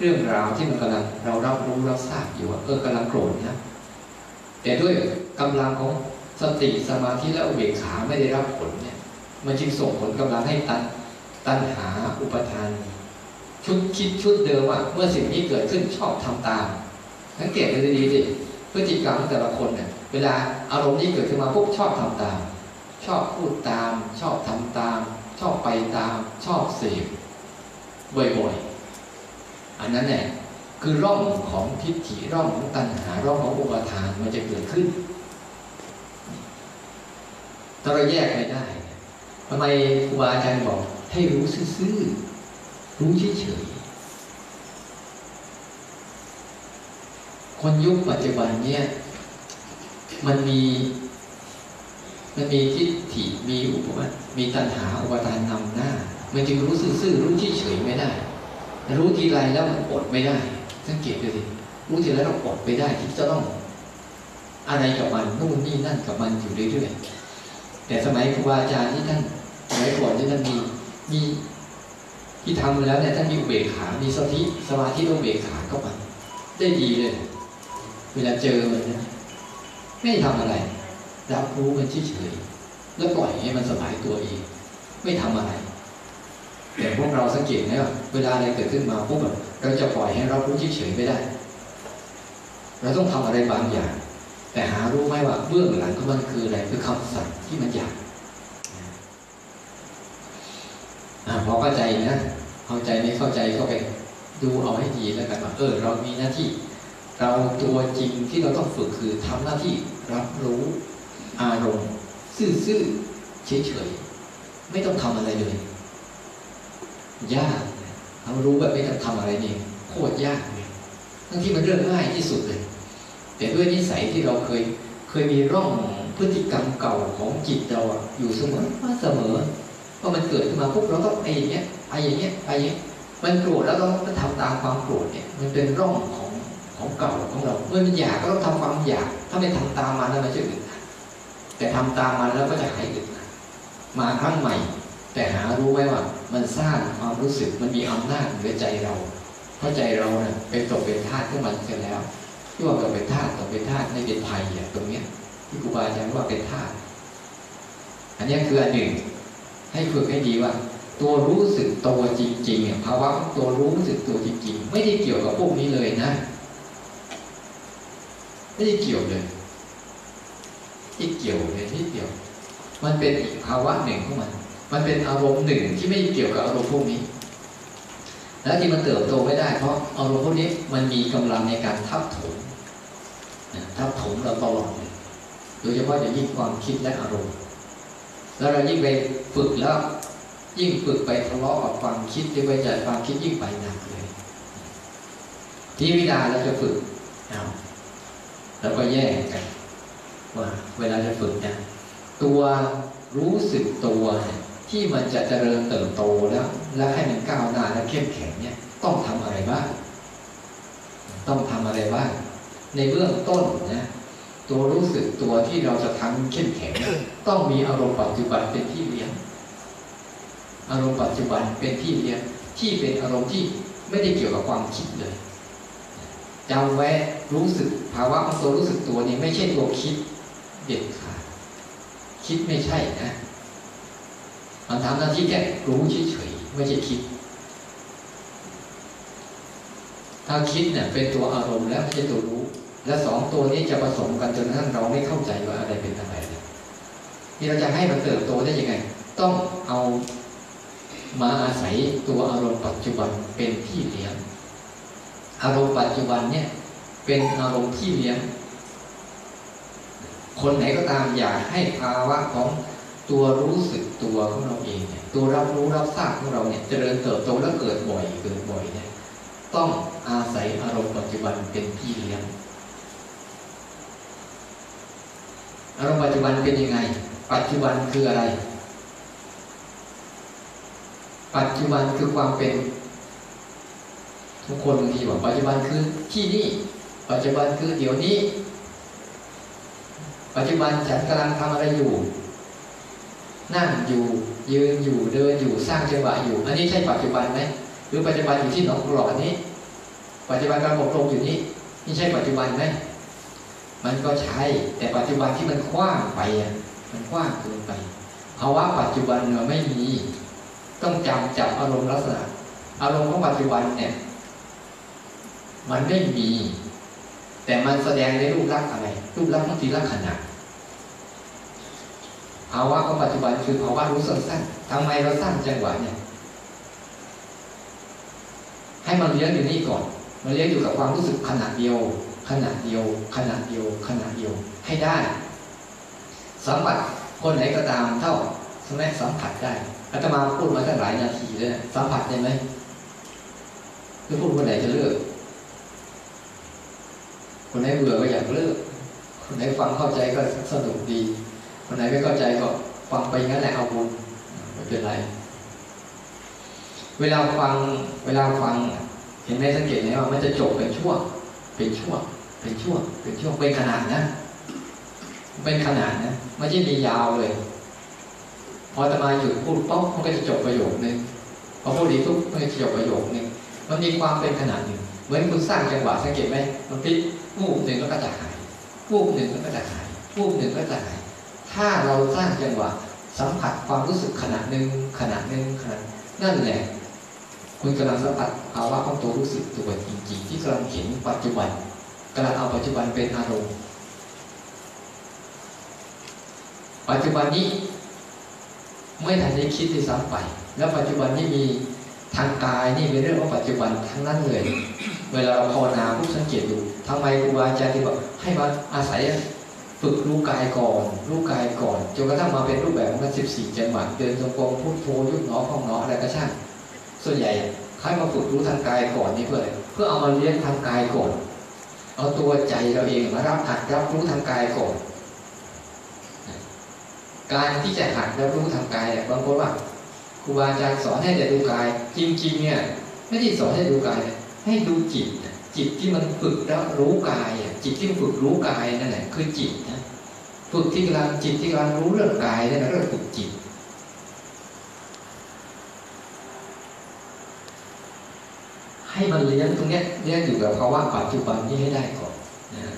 เรื่องราวที่มันกำลังเรารับรู้รับทราบอยู่ว่าเออกำลังโกรธนะแต่ด้วยกำลังของสติสมาธิและอุเบกขาไม่ได้รับผลเนี่ย มันจึงส่งผลกำลังให้ตันตันหาอุปทาน ชุดคิดชุดเดิมว่าเมื่อสิ่งนี้เกิดขึ้นชอบทำตามสังเกตดูดีๆสิพฤติกรรมของแต่ละคนเนี่ยเวลาอารมณ์นี้เกิดขึ้นมาปุ๊บชอบทำตาม ชอบพูดตาม ชอบทำตาม ชอบไปตาม ชอบเสพบ่อยๆ อันนั้นเนี่ยคือร่องของทิฏฐิร่องของตัณหาร่องของอุปทานมันจะเกิดขึ้นถ้าเราแยกไม่ได้ทำไมครูบาอาจารย์บอกให้รู้ซื่อๆรู้เฉยๆคนยุคปัจจุบันเนี่ยมันมีมันมีทิฏฐิมีอุปมามีตัณหาอุปทานนำหน้า มันจึงรู้ซื่อๆรู้เฉยๆไม่ได้ รู้ทีไรแล้วมันอดไม่ได้ สังเกตดูสิรู้ทีไรเราอดไม่ได้ที่จะต้องอะไรกับมันนู่นนี่นั่นกับมันอยู่เรื่อยๆแต่สมัยครูบาอาจารย์ที่ท่านสมัยก่อนที่ท่านมีมีที่ทำแล้วเนี่ยท่านมีอุเบกขา มีสติสมาธิอุเบกขาเข้ามาได้ดีเลย เวลาเจอมันนี่ยไม่ทำอะไรรับรู้มันเฉยๆแล้วปล่อยให้มันสบายตัวเอง ไม่ทำอะไร แต่พวกเราสังเกตไหมว่าเวลาอะไรเกิดขึ้นมาพวกแบเราจะปล่อยให้รับรู้เฉยๆไม่ได้ เราต้องทำอะไรบางอย่าง แต่หารู้ไหมว่าเบื้องหลังของมันคืออะไรคือคำสั่งที่มันอยากพอเข้าใจนะเข้าใจไม่เข้าใจก็ไปดูเอาให้ดีแล้วกันว่าเออ เรามีหน้าที่ เราตัวจริงที่เราต้องฝึกคือทำหน้าที่รับรู้อารมณ์ซื่อๆเฉยๆไม่ต้องทำอะไรเลย ยากเรารู้แบบไม่ต้องทำอะไรนี่โคตรยากเลยทั้งที่มันเรื่องง่ายที่สุดเลย แต่ด้วยนิสัยที่เราเคยเคยมีร่องพฤติกรรมเก่าของจิตเราอยู่เสมอมาเสมอพอมันเกิดขึ้นมาปุ๊บเราต้องไอ้อย่างเงี้ยไอ้อย่างเงี้ยไอ้อย่างเงี้ยมันโกรธแล้วเราต้องทำตามความโกรธเนี่ย มันเป็นร่องของของเก่าของเรา เมื่อมันอยากก็ต้องทำความอยาก ถ้าไม่ทำตามมันแล้วมันจะอึดแต่ทำตามมันแล้วก็จะหายอึดมาครั้งใหม่ แต่หารู้ไหมว่ามันสร้างความรู้สึกมันมีอำนาจเหนือใจเรา เพราะใจเราเนี่ยเป็นตกเป็นทาสของมันกันแล้วที่ว่าตกเป็นทาสตกเป็นทาสไม่เป็นภัยอะตรงเนี้ยที่ครูบาอาจารย์ว่าเป็นทาสอันนี้คืออันหนึ่ง ให้ฝึกให้ดีว่า ตัวรู้สึกตัวจริงๆเนี่ยภาวะของตัวรู้สึกตัวจริงๆ ไม่ได้เกี่ยวกับพวกนี้เลยนะ ไม่ได้เกี่ยวเลยที่เกี่ยวเลยที่เกี่ยว มันเป็นอีกภาวะหนึ่งของมัน มันเป็นอารมณ์หนึ่งที่ไม่เกี่ยวกับอารมณ์พวกนี้ แล้วที่มันเติบโตไม่ได้ เพราะอารมณ์พวกนี้มันมีกำลังในการทับถมทับถมเราตลอดเลยโดยเฉพาะอย่างยิ่งความคิดและอารมณ์ แล้วเรายิ่งไปฝึกแล้วยิ่งฝึกไปทะเลาะกับความคิดยิ่ไปจัดความคิดยิ่งไปหนักเลย ที่วิดาเราจะฝึกเอาแล้วก็แยกกันว่าเวลาจะฝึกเนี่ยตัวรู้สึกตัวเนี่ย ที่มันจะเจริญเติบโตแล้ว และให้มันก้าวหน้าและเข้มแข็งเนี่ยต้องทำอะไรบ้างต้องทำอะไรบ้างในเบื้องต้นนะตัวรู้สึกตัวที่เราจะทำเข้มแข็งต้องมีอารมณ์ปัจจุบันเป็นที่เลี้ยง อารมณ์ปัจจุบันเป็นที่เลี้ยงที่เป็นอารมณ์ที่ไม่ได้เกี่ยวกับความคิดเลยจำไว้รู้สึกภาวะของตัวรู้สึกตัวนี้ไม่ใช่ตัวคิดเด็ดขาดคิดไม่ใช่นะ มันทำหน้าที่แค่รู้เฉยๆไม่ใช่คิด ถ้าคิดเนี่ยเป็นตัวอารมณ์แล้วไม่ใช่ตัวรู้ และสองตัวนี้จะผสมกันจนกระทั่งเราไม่เข้าใจว่าอะไรเป็นอะไรนี่เราจะให้มันเติบโตได้ยังไง ต้องเอามาอาศัยตัวอารมณ์ปัจจุบันเป็นที่เลี้ยง อารมณ์ปัจจุบันเนี่ย เป็นอารมณ์ที่เลี้ยง คนไหนก็ตามอยากให้ภาวะของ ตัวรู้สึกตัวของเราเองเนี่ยตัวรับรู้รับทราบของเราเนี่ยจเจริญเติบโตแล้วเกิดบ่อยเกิดบ่อยเนี่ยต้องอาศัยอารมณ์ปัจจุบันเป็นพี่เลี้ยงอารมณ์ปัจจุบันเป็นยังไง ปัจจุบันคืออะไร ปัจจุบันคือความเป็น ทุกคนบางทีบอกปัจจุบันคือที่นี่ ปัจจุบันคือเดี๋ยวนี้ ปัจจุบันฉันกำลังทำอะไรอยู่ นั่งอยู่ยืนอยู่เดินอยู่สร้างจังหวะอยู่ อันนี้ใช่ปัจจุบันไหมหรือปัจจุบันอยู่ที่หนองกรอนี้ ปัจจุบันกำลังอบรมอยู่นี้นี่ใช่ปัจจุบันไหมมันก็ใช่แต่ปัจจุบันที่มันกว้างไปอะมันกว้างเกินไปภาวะปัจจุบันเราไม่มี ต้องจำจับอารมณ์ลักษณะ อารมณ์ของปัจจุบันเนี่ย มันไม่มี แต่มันแสดงในรูปลักษณ์อะไร รูปลักษณ์ของทีละขณะ ภาวะของปัจจุบันคือภาวะรู้สั้นๆทำไมเราสร้างจังหวะเนี่ย ให้มันเลี้ยงอยู่นี่ก่อน มันเลี้ยงอยู่กับความรู้สึกขณะเดียว ขณะเดียว ขณะเดียว ขณะเดียว ให้ได้ สัมผัสคนไหนก็ตามเท่าสมัยสัมผัสได้อาตมาพูดมาตั้งหลายนาทีแล้วสัมผัสได้ไหมหรือพูดคนไหนจะเลิกคนไหนเบื่อก็อยากเลิกคนไหนฟังเข้าใจก็สนุกดี คนไหนไม่เข้าใจก็ฟังไปงั้นแหละเอาบุญไม่เป็นไร เวลาฟังเวลาฟัง เห็นไหมสังเกตไหมว่ามันจะจบเป็นช่วงเป็นช่วงเป็นช่วงเป็นช่วงเป็นขนาดนะเป็นขนาดนะไม่ใช่มียาวเลย พอจะมาหยุดพูดป๊อกมันก็จะจบประโยคนึงพอพูดดีปุ๊บมันก็จะจบประโยคนึงมันมีความเป็นขนาดหนึ่งเหมือนคุณสร้างจังหวะสังเกตไหมมันพลิกวูบหนึ่งแล้วก็จะหายวูบหนึ่งแล้วก็จะหายวูบหนึ่งก็จะหาย ถ้าเราสร้างจังหวะสัมผัสความรู้สึกขนาดหนึ่งขนาดหนึ่งขนาดนั่นแหละ คุณกำลังสัมผัสภาวะของตัวรู้สึกตัวจริงๆที่กำลังเห็นปัจจุบันกำลังเอาปัจจุบันเป็นอารมณ์ ปัจจุบันนี้ไม่ทันได้คิดที่ซ้ำไป แล้วปัจจุบันนี้มีทางกายนี่เป็นเรื่องของปัจจุบันทั้งนั้นเลย เวลาเราภาวนาผู้สังเกตดูทำไมครูบาอาจารย์ที่บอกให้มาอาศัย ฝึกรู้กายก่อนรู้กายก่อนจนกระทั่งมาเป็นรูปแบบของสิบสี่จังหวะเดินจงกรมพุทโธยุบหนอพองหนออะไรก็ช่างส่วนใหญ่ใครมาฝึกรู้ทางกายก่อนนี่เพื่ออะไรเพื่อเอามาเลี้ยงทางกายก่อนเอาตัวใจเราเองมารับหัดรับรู้ทางกายก่อนการที่จะหัดรับรู้ทางกายบางคนว่าครูบาอาจารย์สอนให้แต่ดูกาย จริงๆเนี่ยไม่ได้สอนให้ดูกาย ให้ดูจิตจิตที่มันฝึกแล้วรู้กาย จิตที่ฝึกรู้กายนั่นแหละคือจิตนะฝึกที่กำลังจิตที่กำลังรู้เรื่องกายนั่นแหละเรื่องฝึกจิต ให้มันเลี้ยงตรงเนี้ยเลี้ยงอยู่กับภาวะปัจจุบันนี้ให้ได้ก่อนนะ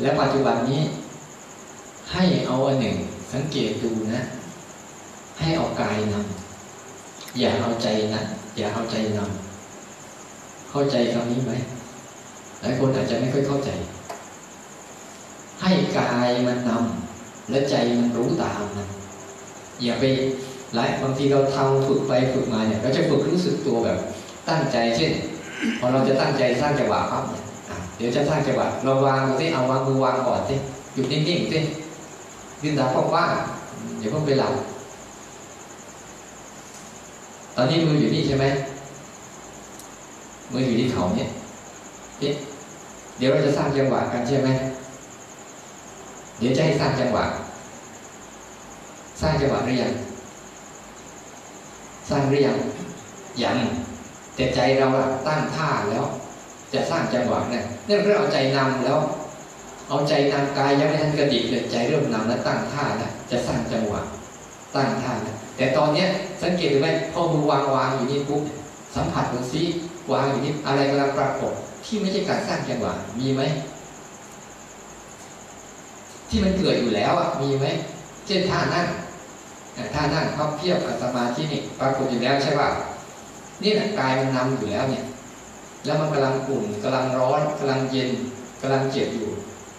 และปัจจุบันนี้ ให้เอาอันหนึ่งสังเกตดูนะ ให้เอากายนำอย่าเอาใจนะอย่าเอาใจนำเข้าใจคำนี้ไหม หลายคนอาจจะไม่ค่อยเข้าใจ ให้กายมันนำและใจมันรู้ตามมันอย่าไปหลายบางทีเราทำฝึกไปฝึกมาเนี่ยเราจะฝึกรู้สึกตัวแบบตั้งใจเช่นพอเราจะตั้งใจสร้างจังหวะครับเนี่ยเดี๋ยวจะสร้างจังหวะเราวางดูสิเอาวางมือวางก่อนสิหยุดนิ่งๆสิลืมตาพราะว่าอย่าเพิ่งไปหลับตอนนี้มืออยู่นี่ใช่ไหมมืออยู่ที่เขาเนี่ยเดี๋ยวเราจะสร้างจังหวะกันใช่ไหมเดี๋ยวจะให้สร้างจังหวะ สร้างจังหวะหรือยัง สร้างหรือยัง ยัง แต่ใจเราตั้งท่าแล้ว จะสร้างจังหวะเนี่ยนี่เราเอาใจนำแล้ว เอาใจนำกายยังไม่ทันกระดิกเลยใจเริ่มนำแล้วตั้งท่าแล้วจะสร้างจังหวะ ตั้งท่าแล้วแต่ตอนเนี้ยสังเกตไหมพอมือวางวางอยู่นี่ปุ๊บสัมผัสดูซิวางอยู่นี่อะไรกำลังปรากฏ ที่ไม่ใช่การสร้างจังหวะมีไหมที่มันเกิดอยู่แล้วอะมีไหมเช่นท่านั่งท่านั่งพับเพียบกับสมาธินี่ปรากฏอยู่แล้วใช่ป่ะนี่แหละกายมันนำอยู่แล้วเนี่ย แล้วมันกำลังอุ่นกำลังร้อนกำลังเย็นกำลังเจ็บอยู่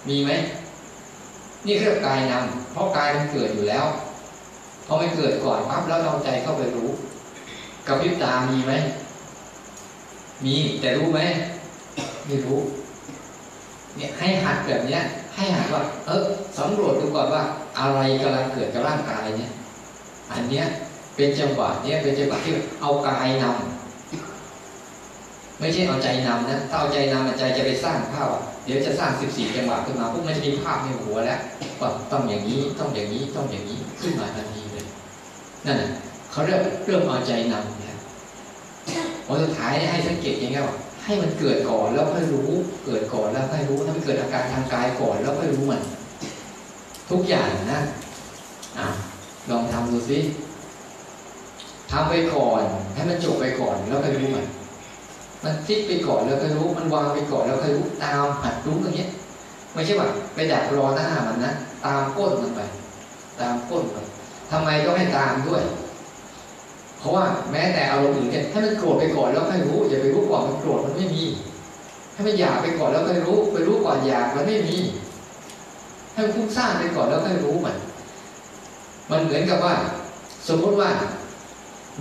มีไหมนี่เรียกกายนำเพราะกายมันเกิดอยู่แล้วพอมันเกิดก่อนปั๊บแล้วเราใจเข้าไปรู้ กับพิบตามีไหมมีแต่รู้ไหม ไม่รู้ เนี่ยให้หัดแบบเนี้ย ให้หัดว่า เออสำรวจดูก่อนว่า อะไรกำลังเกิดกับร่างกายเนี่ย อันเนี้ยเป็นจังหวะเนี้ยเป็นจังหวะที่เอากายนำไม่ใช่เอาใจนำนะถ้าเอาใจนำใจจะไปสร้างภาพเดี๋ยวจะสร้างสิบสี่จังหวะขึ้นมาพวกมันจะมีภาพในหัวแล้วว่าต้องอย่างนี้ต้องอย่างนี้ต้องอย่างนี้ขึ้นมาทันทีเลยนั่นแหละเขาเริ่มเริ่มเอาใจนำเนี่ยพอสุดท้ายให้สังเกตอย่างเงี้ยว่า ให้มันเกิดก่อนแล้วค่อยรู้ เกิดก่อนแล้วค่อยรู้ถ้ามันเกิดอาการทางกายก่อนแล้วค่อยรู้มัน ทุกอย่างนะอะลองทำดูสิทำไปก่อน ให้มันจบไปก่อนแล้วค่อยรู้มันมันคิดไปก่อนแล้วค่อยรู้มันวางไปก่อนแล้วค่อยรู้ตามหัดรู้อย่างเงี้ย ไม่ใช่ว่าไปดักรอหน้ามันนะตามก้นมันไป ตามก้นไปทำไมก็ไม่ตามด้วย เพราะว่าแม้แต่อารมณ์อื่นเนี่ยให้มันโกรธไปก่อนแล้วค่อยรู้ อย่าไปรู้ก่อนมันโกรธมันไม่มีให้มันอยากไปก่อนแล้วค่อยรู้ ไปรู้ก่อนอยากมันไม่มีให้มันฟุ้งซ่านไปก่อนแล้วค่อยรู้มัน มันเหมือนกับว่า สมมติว่า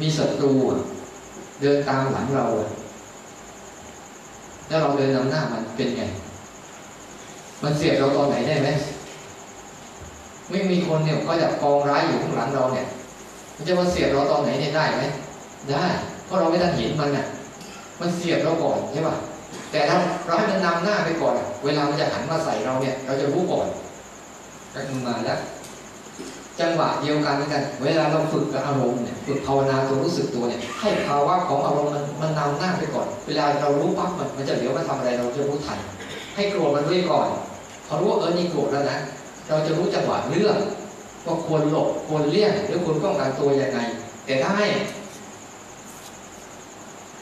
มีศัตรูเดินตามหลังเราแล้วเราเดินนำหน้ามันเป็นไง มันเสียบเราตอนไหนได้ไหมไม่มีคนเนี่ยก็จะกองร้ายอยู่ข้างหลังเราเนี่ย มันจะมาเสียบเราตอนไหนเนี่ยได้ไหมได้ เพราะเราไม่ทันเห็นมันเนี่ยมันเสียบเราก่อนใช่ป่ะแต่ถ้าเราให้มันนำหน้าไปก่อน เวลามันจะหันมาใส่เราเนี่ย เราจะรู้ก่อนก็คือมาแล้ว จังหวะเดียวกันเหมือนกัน เวลาเราฝึกกับอารมณ์เนี่ยฝึกภาวนาตัวรู้สึกตัวเนี่ย ให้ภาวะของอารมณ์มันมันนำหน้าไปก่อน เวลาเรารู้ปั๊บมันมันจะเหลียวมาทำอะไรเราจะรู้ทัน ให้โกรธมันด้วยก่อน พอรู้ว่าเออนี่โกรธแล้วนะ เราจะรู้จังหวะเลือง กว่าควรหลบควรเลี่ยงหรือควรป้องกันตัวยังไง แต่ถ้าให้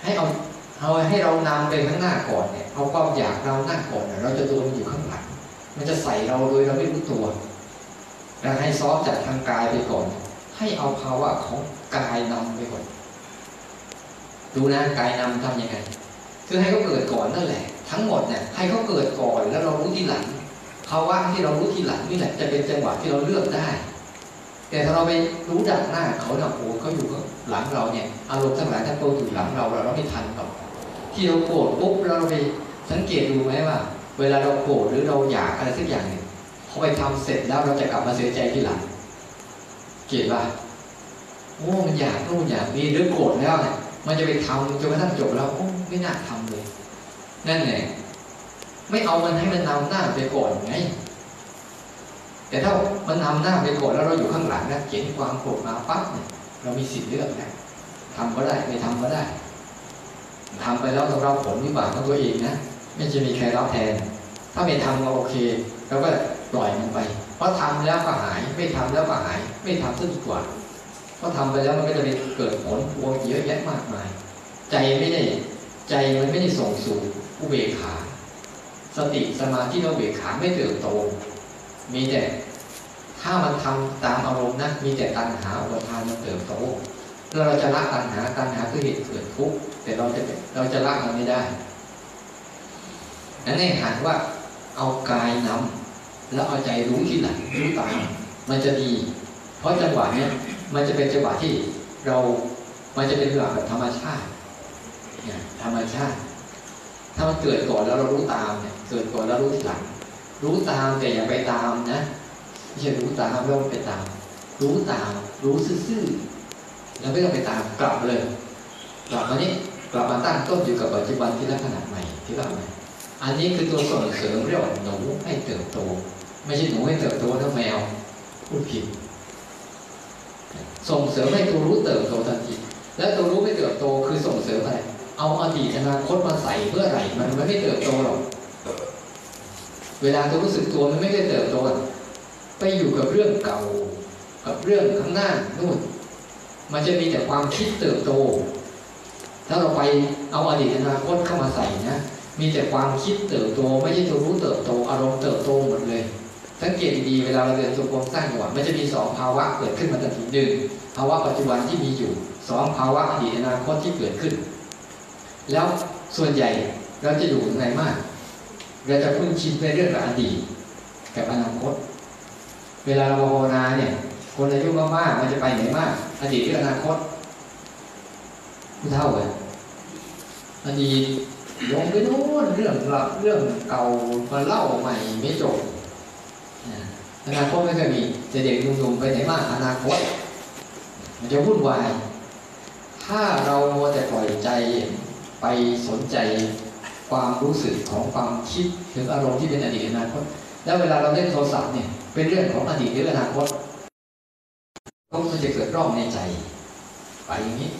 ให้เอาเอาให้เรานำไปข้างหน้าก่อนเนี่ยเอาความอยากเราหน้าก่อนเนี่ยเราจะโดนอยู่ข้างหลังมันจะใส่เราโดยเราไม่รู้ตัวแล้วให้ซ้อมจากทางกายไปก่อน ให้เอาภาวะของกายนำไปก่อนดูนะกายนำทำยังไงคือให้เขาเกิดก่อนนั่นแหละ ทั้งหมดเนี่ยให้เขาเกิดก่อนแล้วเรารู้ทีหลังภาวะที่เรารู้ทีหลังนี่แหละจะเป็นจังหวะที่เราเลือกได้ แต่ถ้าเราไปรู้ดักหน้าเขาเนี่ยโอ้เขาอยู่หลังเราเนี่ยอารมณ์ทั้งหลายทั้งปวงอยู่หลังเราเราไม่ทันหรอกที่เราโกรธปุ๊บเราไปสังเกตดูไหมว่า เวลาเราโกรธหรือเราอยากอะไรสักอย่างหนึ่งพอไปทำเสร็จแล้วเราจะกลับมาเสียใจทีหลัง เกลียดว่าโอ้มันอยากนู่นอยากนี่หรือโกรธแล้วเนี่ยมันจะไปทำจนกระทั่งจบแล้วโอ้ไม่น่าทำเลย นั่นแหละไม่เอามันให้มันนำหน้าไปก่อนไง แต่ถ้ามันนำหน้าไปก่อนแล้วเราอยู่ข้างหลังนะเขียนความโกรธมาปั๊บเนี่ยเรามีสิทธิ์เลือกนะทำก็ได้ไม่ทำก็ได้ทำไปแล้วต้องรับผลวิบากของตัวเองนะไม่จะมีใครรับแทน ถ้าไม่ทำก็โอเคเราก็ปล่อยมันไป เพราะทำแล้วก็หาย ไม่ทำแล้วก็หาย ไม่ทำซะดีกว่าเพราะทำไปแล้วมันก็จะไปเกิดผลพวงเยอะแยะมากมาย ใจไม่ได้ใจมันไม่ได้ส่งสู่อุเบกขา สติสมาธิอุเบกขาไม่เติบโต มีแต่ถ้ามันทำตามอารมณ์นะมีแต่ตัณหาอุปทานมันเติบโตเราจะละตัณหาตัณหาคือเหตุเกิดทุกข์แต่เราจะเราจะละมันไม่ได้นั่นเองหันว่าเอากายนำแล้วเอาใจรู้ที่หลังรู้ตามมันจะดี เพราะจังหวะเนี้ยมันจะเป็นจังหวะที่เรา มันจะเป็นจังหวะแบบธรรมชาติเนี่ยธรรมชาติ ถ้ามันเกิดก่อนแล้วเรารู้ตามเนี่ยเกิดก่อนแล้วรู้ที่หลัง รู้ตามแต่อย่าไปตามนะไม่ใช่รู้ตามแล้วไปตาม รู้ตาม รู้ซื่อๆแล้วไม่ต้องไปตามกลับเลย กลับมานี้กลับมาตั้งต้นอยู่กับปัจจุบันที่ลักษณะใหม่ที่เราใหม่อันนี้คือตัวส่งเสริมเรียกว่าหนูให้เติบโต ไม่ใช่หนูให้เติบโตถ้าแมวพูดผิดส่งเสริมให้ตัวรู้เติบโตทันที และตัวรู้ไม่เติบโตคือส่งเสริมอะไร เอาอดีตอนาคตมาใส่เมื่อไหร่ มันไม่เติบโตหรอก เวลาตัวรู้สึกตัวมันไม่ได้เติบโตไปอยู่กับเรื่องเก่า กับเรื่องข้างหน้านู่น มันจะมีแต่ความคิดเติบโต ถ้าเราไปเอาอดีตอนาคตเข้ามาใส่นะ มีแต่ความคิดเติบโต ไม่ใช่ตัวรู้เติบโต อารมณ์เติบโตหมดเลย สังเกตดีๆเวลาเราเดินจงกรมสร้างจังหวะมันจะมีสองภาวะเกิดขึ้นมาทันทีหนึ่งภาวะปัจจุบันที่มีอยู่สองภาวะอดีตอนาคตที่เกิดขึ้น แล้วส่วนใหญ่เราจะอยู่ในมาก เราจะคุ้นชินในเรื่องกับอดีตกับอนาคต เวลาเราภาวนาเนี่ย คนอายุมากๆมันจะไปไหนมาก อดีตหรืออนาคตผู้เท่าเลยอดีตลงไปโน่นเรื่องราวเรื่องเก่ามาเล่าใหม่ไม่จบอนาคตไม่เคยมีจะเด็กหนุ่มๆไปไหนมากอนาคต มันจะวุ่นวาย ถ้าเราโมแต่ปล่อยใจไปสนใจ ความรู้สึกของความคิดถึงอารมณ์ที่เป็นอดีตอนาคตแล้วเวลาเราเล่นโทรศัพท์เนี่ยเป็นเรื่องของอดีตหรืออนาคตก็มันจะเกิดร่องในใจ ไปอย่างนี้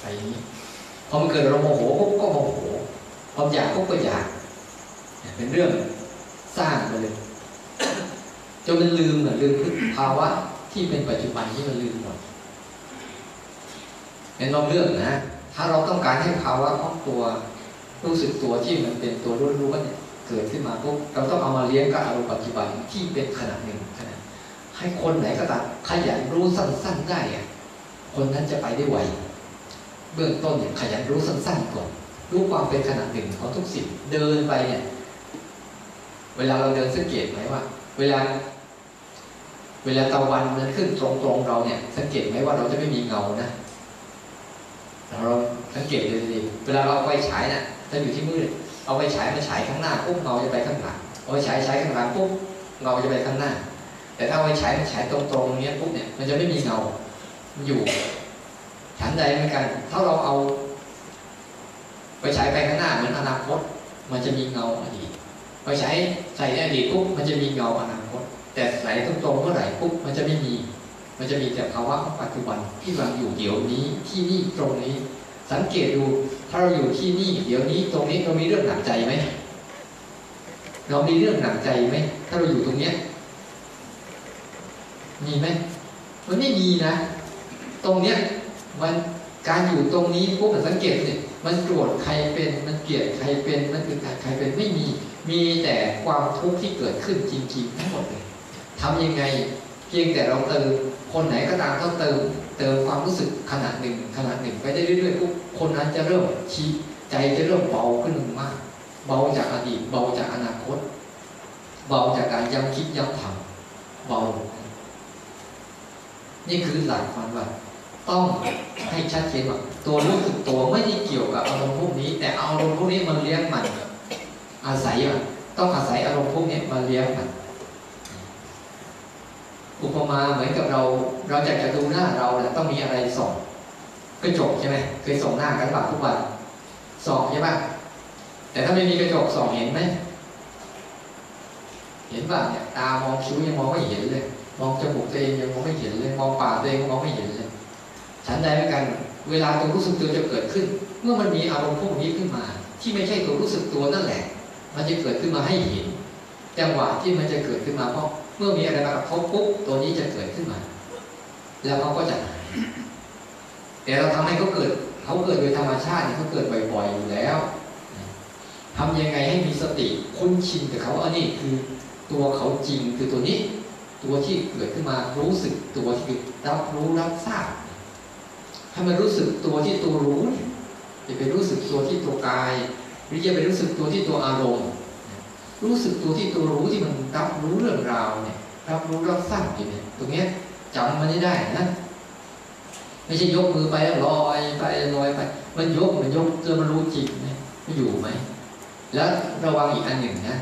ไปอย่างนี้พอมันเกิดเราโมโหปุ๊บก็โมโหพออยากปุ๊บก็อยาก เป็นเรื่องสร้างไปเลยจนมันลืมเหมือนลืมภาวะที่เป็นปัจจุบันที่มันลืมหมดเป็นลองเรื่องนะ ถ้าเราต้องการให้ภาวะของตัว รู้สึกตัวที่มันเป็นตัวรู้ๆเนี่ยเกิดขึ้นมาปุ๊บเราต้องเอามาเลี้ยงกับอารมณ์ปัจจุบันที่เป็นขนาดหนึ่งขนาดให้คนไหนก็ตามขยันรู้สั้นๆได้อะคนนั้นจะไปได้ไวเบื้องต้นเนี่ยขยันรู้สั้นๆก่อนรู้ความเป็นขนาดหนึ่งของทุกสิ่งเดินไปเนี่ย เวลาเราเดินสังเกตไหมว่า เวลา เวลาตะวันมันขึ้นตรงๆเราเนี่ย สังเกตไหมว่าเราจะไม่มีเงานะเราสังเกตเลยดีเวลาเราไปฉายนะ่ะ ถ้าอยู่ที่มืด เอาไปฉายมาฉายข้างหน้าปุ๊บเงาจะไปข้างหลังเอาไปฉายฉายข้างหลังปุ๊บเงาจะไปข้างหน้า แต่ถ้าเอาไปฉายมาฉายตรงๆเนี้ยปุ๊บเนี่ยมันจะไม่มีเงาอยู่ฉันใดเหมือนกัน ถ้าเราเอา ไปฉายไปข้างหน้าเหมือนอนาคต มันจะมีเงาอดีตไปฉายใส่ในอดีตปุ๊บมันจะมีเงาอนาคต แต่ใส่ตรงๆเมื่อไหร่ปุ๊บมันจะไม่มี มันจะมีแต่ภาวะปัจจุบันที่เราอยู่เดี๋ยวนี้ที่นี่ตรงนี้ สังเกตดูถ้าเราอยู่ที่นี่ เดี๋ยวนี้ตรงนี้เรามีเรื่องหนักใจไหมเรามีเรื่องหนักใจไหมถ้าเราอยู่ตรงเนี้ยมีไหมมันไม่มีนะ ตรงเนี้ยมันการอยู่ตรงนี้ปุ๊บมันสังเกตเนี่ยมันโกรธใครเป็นมันเกลียดใครเป็นมันอึดอัดใครเป็นไม่มี มีแต่ความทุกข์ที่เกิดขึ้นจริงๆทั้งหมดเลยทำยังไง พียงแต่เราเติมคนไหนก็ตามต้องเติมเติมความรู้สึกขนาดหนึ่งขนาดหนึ่งไปได้เรื่อยๆปุ๊บคนนั้นจะเริ่มชี้ใจจะเริ่มเบาขึ้นมาก เบาจากอดีตเบาจากอนาคต เบาจากการย้ำคิดย้ำทำเบา นี่คือหลักความว่าต้องให้ชัดเจนว่าตัวรู้สึกตัวไม่ได้เกี่ยวกับอารมณ์พวกนี้ แต่อารมณ์พวกนี้มันเลี้ยงมันอาศัยมันต้องอาศัยอารมณ์พวกนี้มาเลี้ยงมัน อุปมาเหมือนกับเรา เราจะจะดูหน้าเราเนี่ยต้องมีอะไรส่องกระจกใช่ไหมเคยส่องหน้ากันแบบทุกวันส่องใช่ไหมแต่ถ้าไม่มีกระจกส่องเห็นไหมเห็นป่ะเนี่ยตามองคิ้วยังมองไม่เห็นเลย มองจมูกตัวเองยังมองไม่เห็นเลย มองปากตัวเองมองไม่เห็นเลยฉันใดเหมือนกัน เวลาตัวรู้สึกตัวจะเกิดขึ้น เมื่อมันมีอารมณ์พวกนี้ขึ้นมา ที่ไม่ใช่ตัวรู้สึกตัวนั่นแหละ มันจะเกิดขึ้นมาให้เห็นจังหวะที่มันจะเกิดขึ้นมาเพราะ เมื่อมีอะไรมากระทบปุ๊บตัวนี้จะเกิดขึ้นมา แล้วเขาก็จะหายแต่เราทำให้เขาเกิดเขาเกิดโดยธรรมชาติเขาเกิดบ่อยๆอยู่แล้วทำยังไงให้มีสติคุ้นชินกับเขาอันนี้คือตัวเขาจริงคือตัวนี้ ตัวที่เกิดขึ้นมารู้สึกตัวที่รับรู้รับทราบให้มันรู้สึกตัวที่ตัวรู้อย่าไปรู้สึกตัวที่ตัวกาย หรืออย่าไปรู้สึกตัวที่ตัวอารมณ์ รู้สึกตัวที่ตัวรู้ที่มันรับรู้เรื่องราวเนี่ย รับรู้รับทราบอยู่เนี่ยตรงเนี้ยจำมันได้นะไม่ใช่ยกมือไปลอยไปลอยไป มันยกมันยกจนมันรู้จริงไหมมันอยู่ไหม แล้วระวังอีกอันหนึ่งนะ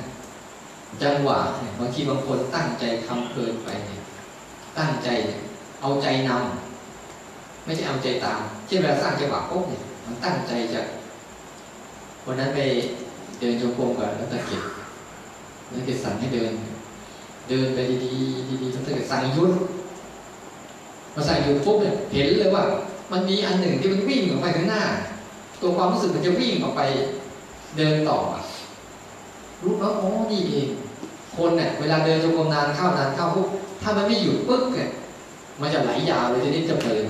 จังหวะเนี่ยบางทีบางคนตั้งใจทำเพลินไปเนี่ยตั้งใจเอาใจนำไม่ใช่เอาใจตามเช่นเวลาสร้างจังหวะปุ๊บเนี่ยมันตั้งใจจะวันนั้นไปเดินจงกรมกับแล้วตะเกียบ แล้วตะเกียบสั่งให้เดิน เดินไปดีๆดีๆแล้วตะเกียบสั่งหยุดมาสั่งหยุดปุ๊บเนี่ยเห็นเลยว่า มันมีอันหนึ่งที่มันวิ่งออกไปข้างหน้า ตัวความรู้สึกมันจะวิ่งออกไป เดินต่อรู้ว่าอ๋อนี่เองคนเนี่ยเวลาเดินจงกรมนานเข้านานเข้าปุ๊บถ้ามันไม่หยุดปึ๊กเนี่ยมันจะไหลยาวเลยทีนี้จะเพลิน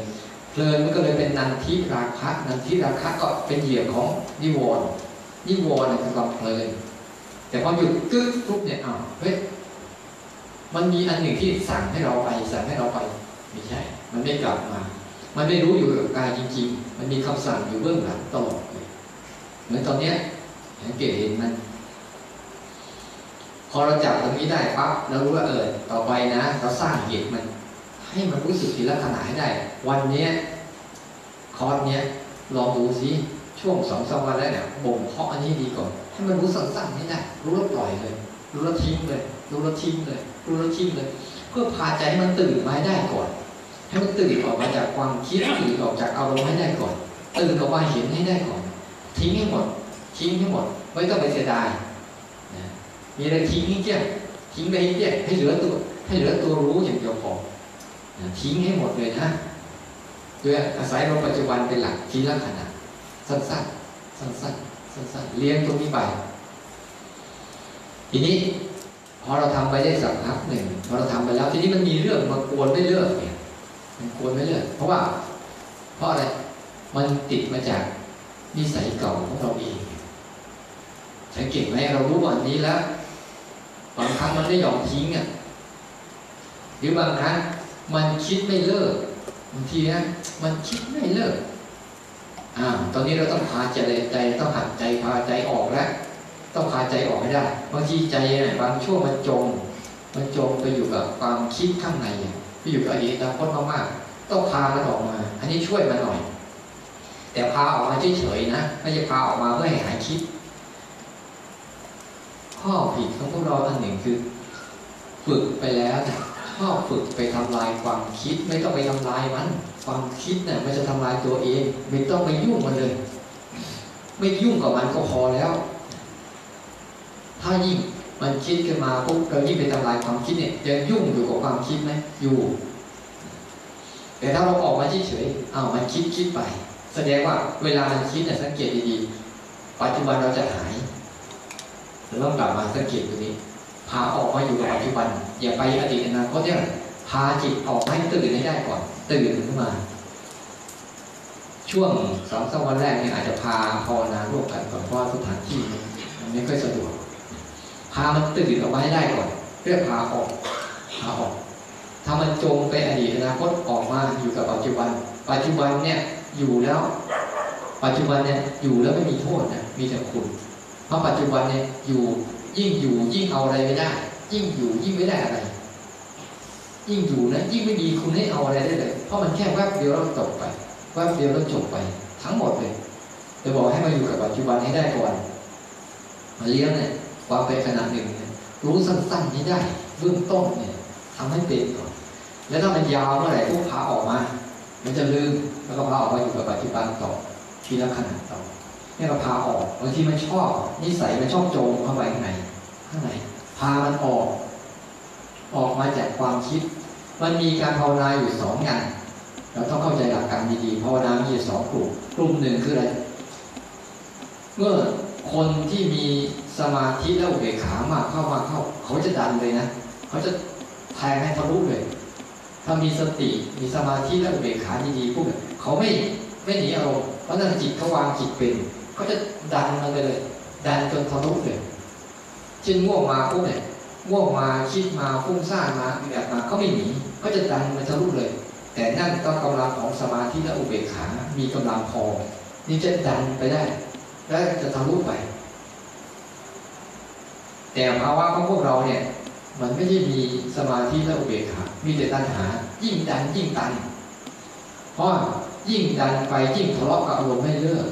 เพลินมันก็เลยเป็นนันทิราคะนันทิราคะก็เป็นเหยื่อของนิวรณ์นิวรณ์เนี่ยคือความเพลิน แต่พอหยุดกึ๊กปุ๊บเนี่ยอ้าวเฮ้ยมันมีอันหนึ่งที่สั่งให้เราไป สั่งให้เราไปไม่ใช่ มันไม่กลับมา มันไม่รู้อยู่กับกายจริง ๆ มันมีคำสั่งอยู่เบื้องหลังตลอดเลยเหมือนตอนเนี้ยสังเกตเห็นมันพอเราจับตรงนี้ได้ปั๊บเรารู้ว่าเออต่อไปนะ เราสร้างเหตุมัน ให้มันรู้สึกทีละขนาดให้ได้ วันเนี้ยคอร์สเนี้ยลองดูซิช่วงสองสามวันแล้วเนี่ยบ่มเพาะอันนี้ดีก่อน ให้มันรู้สั้นๆให้ได้รู้แล้วปล่อยเลย รู้แล้วทิ้งเลย รู้แล้วทิ้งเลย รู้แล้วทิ้งเลย เพื่อพาใจให้มันตื่นมาได้ก่อน ให้มันตื่นออกมาจากความคิดตื่นออกจากอารมณ์ให้ได้ก่อน ตื่นออกมาเห็นให้ได้ก่อน ทิ้งให้หมด ทิ้งให้หมด ไม่ต้องไปเสียดายมีอะไรทิ้งให้เกลี้ยงทิ้งไปให้เกลี้ยงให้เหลือตัว ให้เหลือตัวรู้อย่างเดียวพอทิ้งให้หมดเลยนะโดยอาศัยลมปัจจุบันเป็นหลักทีละขณะสั้นๆสั้นๆ สั้นๆเลี้ยงตรงนี้ไป ทีนี้พอเราทำไปได้สักพักหนึ่งพอเราทำไปแล้ว ทีนี้มันมีเรื่องมากวนไม่เลิกเนี่ยมันกวนไม่เลิกเพราะว่า เพราะอะไรมันติดมาจากนิสัยเก่าของเราเองสังเกตไหมเรารู้วันนี้แล้วบางครั้งมันไม่ยอมทิ้งอะหรือบางครั้งมันคิดไม่เลิกบางทีนะมันคิดไม่เลิก อ่าตอนนี้เราต้องพาใจใจต้องหัดใจพาใจออกแล้วต้องพาใจออกให้ได้บางทีใจเนี่ยบางช่วงมันจม มันจมไปอยู่กับความคิดข้างในไปอยู่กับอดีตอนาคตมากๆต้องพามันออกมา อันนี้ช่วยมันหน่อย แต่พาออกมาเฉยๆนะไม่ใช่พาออกมาเพื่อให้หายคิด ข้อผิดของพวกเราอันหนึ่งคือ ฝึกไปแล้วชอบฝึกไปทำลายความคิดไม่ต้องไปทำลายมัน ความคิดเนี่ยมันจะทำลายตัวเอง ไม่ต้องไปยุ่งมันเลย ไม่ยุ่งกับมันก็พอแล้ว ถ้ายิ่งมันคิดขึ้นมาปุ๊บเรายิ่งไปทำลายความคิดเนี่ยยังยุ่งอยู่กับความคิดไหมอยู่ แต่ถ้าเราออกมาเฉยๆอ้าวมันคิดคิดไป แสดงว่าเวลามันคิดเนี่ยสังเกตดีๆปัจจุบันเราจะหายเราต้องกลับมาสังเกตตรงนี้พาออกมาอยู่กับปัจจุบัน อย่าไปอดีตอนาคตเนี่ยพาจิตออกให้ตื่นให้ได้ก่อน ตื่นขึ้นมา ช่วงสองสามวันแรกเนี่ยอาจจะพาภาวนาร่วมกันก่อนเพราะว่าสถานที่มันไม่ค่อยสะดวก พามันตื่นออกมาให้ได้ก่อนเรียกพาออกพาออกถ้ามันจมไปอดีตอนาคตออกมาอยู่กับปัจจุบัน ปัจจุบันเนี่ยอยู่แล้ว ปัจจุบันเนี่ยอยู่แล้วไม่มีโทษนะมีแต่คุณเพราะปัจจุบันเนี่ยอยู่ยิ่งอยู่ยิ่งเอาอะไรไม่ได้ ยิ่งอยู่ยิ่งไม่ได้อะไร ยิ่งอยู่นะยิ่งไม่มีคุณให้เอาอะไรได้เลย เพราะมันแค่แวบเดียวแล้วจบไปแวบเดียวแล้วจบไป ทั้งหมดเลยจะบอกให้มาอยู่กับปัจจุบันให้ได้ก่อนมาเลี้ยงเนี่ยความเป็นขนาดหนึ่งเนี่ยรู้สั้นๆนี้ได้เบื้องต้นเนี่ยทำให้เป็นก่อน แล้วถ้ามันยาวเมื่อไหร่พวกพาออกมา มันจะลืมแล้วก็พาออกมาอยู่กับปัจจุบันต่อทีละขนาดต่อนี่เราพาออกบางทีมันชอบนิสัยมันชอบโจมเข้าไปข้างในข้างในพามันออก ออกมาจากความคิด มันมีการภาวนาอยู่สองอย่างเราต้องเข้าใจหลักการดีๆภาวนามีอยู่สองกลุ่มกลุ่มหนึ่งคืออะไร เมื่อคนที่มีสมาธิและอุเบกขามากเข้ามาเข้า เขาจะดันเลยนะเขาจะแทงให้ทะลุเลย ถ้ามีสติมีสมาธิและอุเบกขาดีๆพวกเขาไม่ไม่หนีอารมณ์เพราะนั่นจิตเขาวางจิตเป็นเขาจะดันมันไปเลย ดันจนทะลุเลยเช่นง่วงมาพวกเนี่ย ง่วงมาคิดมาฟุ้งซ่านมาแบบมาเขาไม่หนีเขาจะดันมันทะลุเลย แต่นั่นต้องกำลังของสมาธิและอุเบกขา มีกำลังพอ นี่จะดันไปได้ และจะทะลุไป แต่ภาวะของพวกเราเนี่ย มันไม่ได้มีสมาธิและอุเบกขา มีแต่ตัณหา ยิ่งดันยิ่งตันเพราะยิ่งดันไปยิ่งทะเลาะกับอารมณ์ไม่เลิก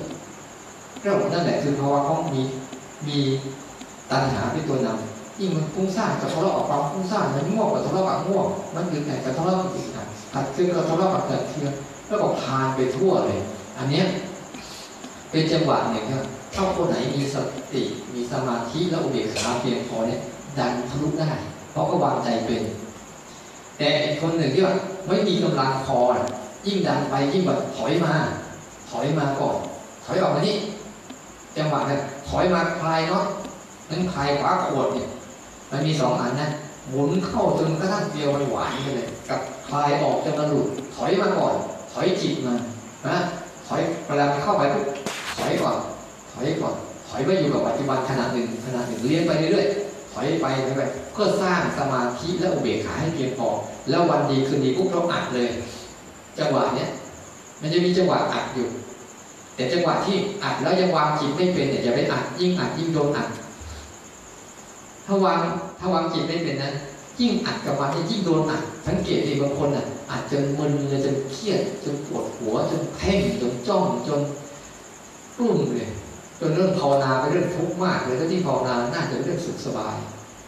เรื่องนั่นแหละคือภาวะของมีมีตัณหาเป็นตัวนำ ยิ่งมันฟุ้งซ่านกับทะเลาะกับความฟุ้งซ่านมันง่วงกับทะเลาะกับง่วงมันอึดอัดกับทะเลาะกับอึดอัดขัดเคือกับทะเลาะกับขัดเคือแล้วก็พานไปทั่วเลย อันเนี้ยเป็นจังหวะหนึ่งครับถ้าคนไหนมีสติมีสมาธิและอุเบกขาเพียงพอเนี่ยดันทะลุได้ เพราะก็วางใจเป็น แต่อีกคนหนึ่งที่ว่าไม่มีกำลังพอยิ่งดันไปยิ่งแบบถอยมา ถอยมาก่อน ถอยออกมานี่จังหวะนั้นถอยมาคลายเนาะนั้นคลายขวาขวดเนี่ย มันมีสองอันนะหมุนเข้าจนกระทั่งเดียวมันหวานไปเลย กับคลายออกจนมันหลุดถอยมาก่อน ถอยจิตมานนะถอยเวลาเข้าไปปุ๊บถอยก่อน ถอยก่อน ถอยไปอยู่กับปัจจุบันขณะหนึ่งขณะหนึ่งเลี้ยงไปเรื่อยๆถอยไปถอยไปเพื่อสร้างสมาธิและอุเบกขาให้เพียงพอแล้ววันดีคืนดีปุ๊บเราอัดเลย จังหวะเนี้ยมันจะมีจังหวะอัดอยู่ แต่จังหวะที่อัดแล้วยังวางจิตไม่เป็นเนี่ยอย่าไปอัดยิ่งอัดยิ่งโดนอัด ถ้าวางถ้าวางจิตไม่เป็นนะยิ่งอัดกับมันยิ่งโดนอัดสังเกตดีบางคนอะอัดจนมึนเลยจนเครียด จนปวดหัว จนเพ่งจนจ้องจนกลุ้มเลยจนเรื่องภาวนาไปเรื่องทุกข์มากเลยถ้าที่ภาวนาน่าจะเรื่องสุขสบาย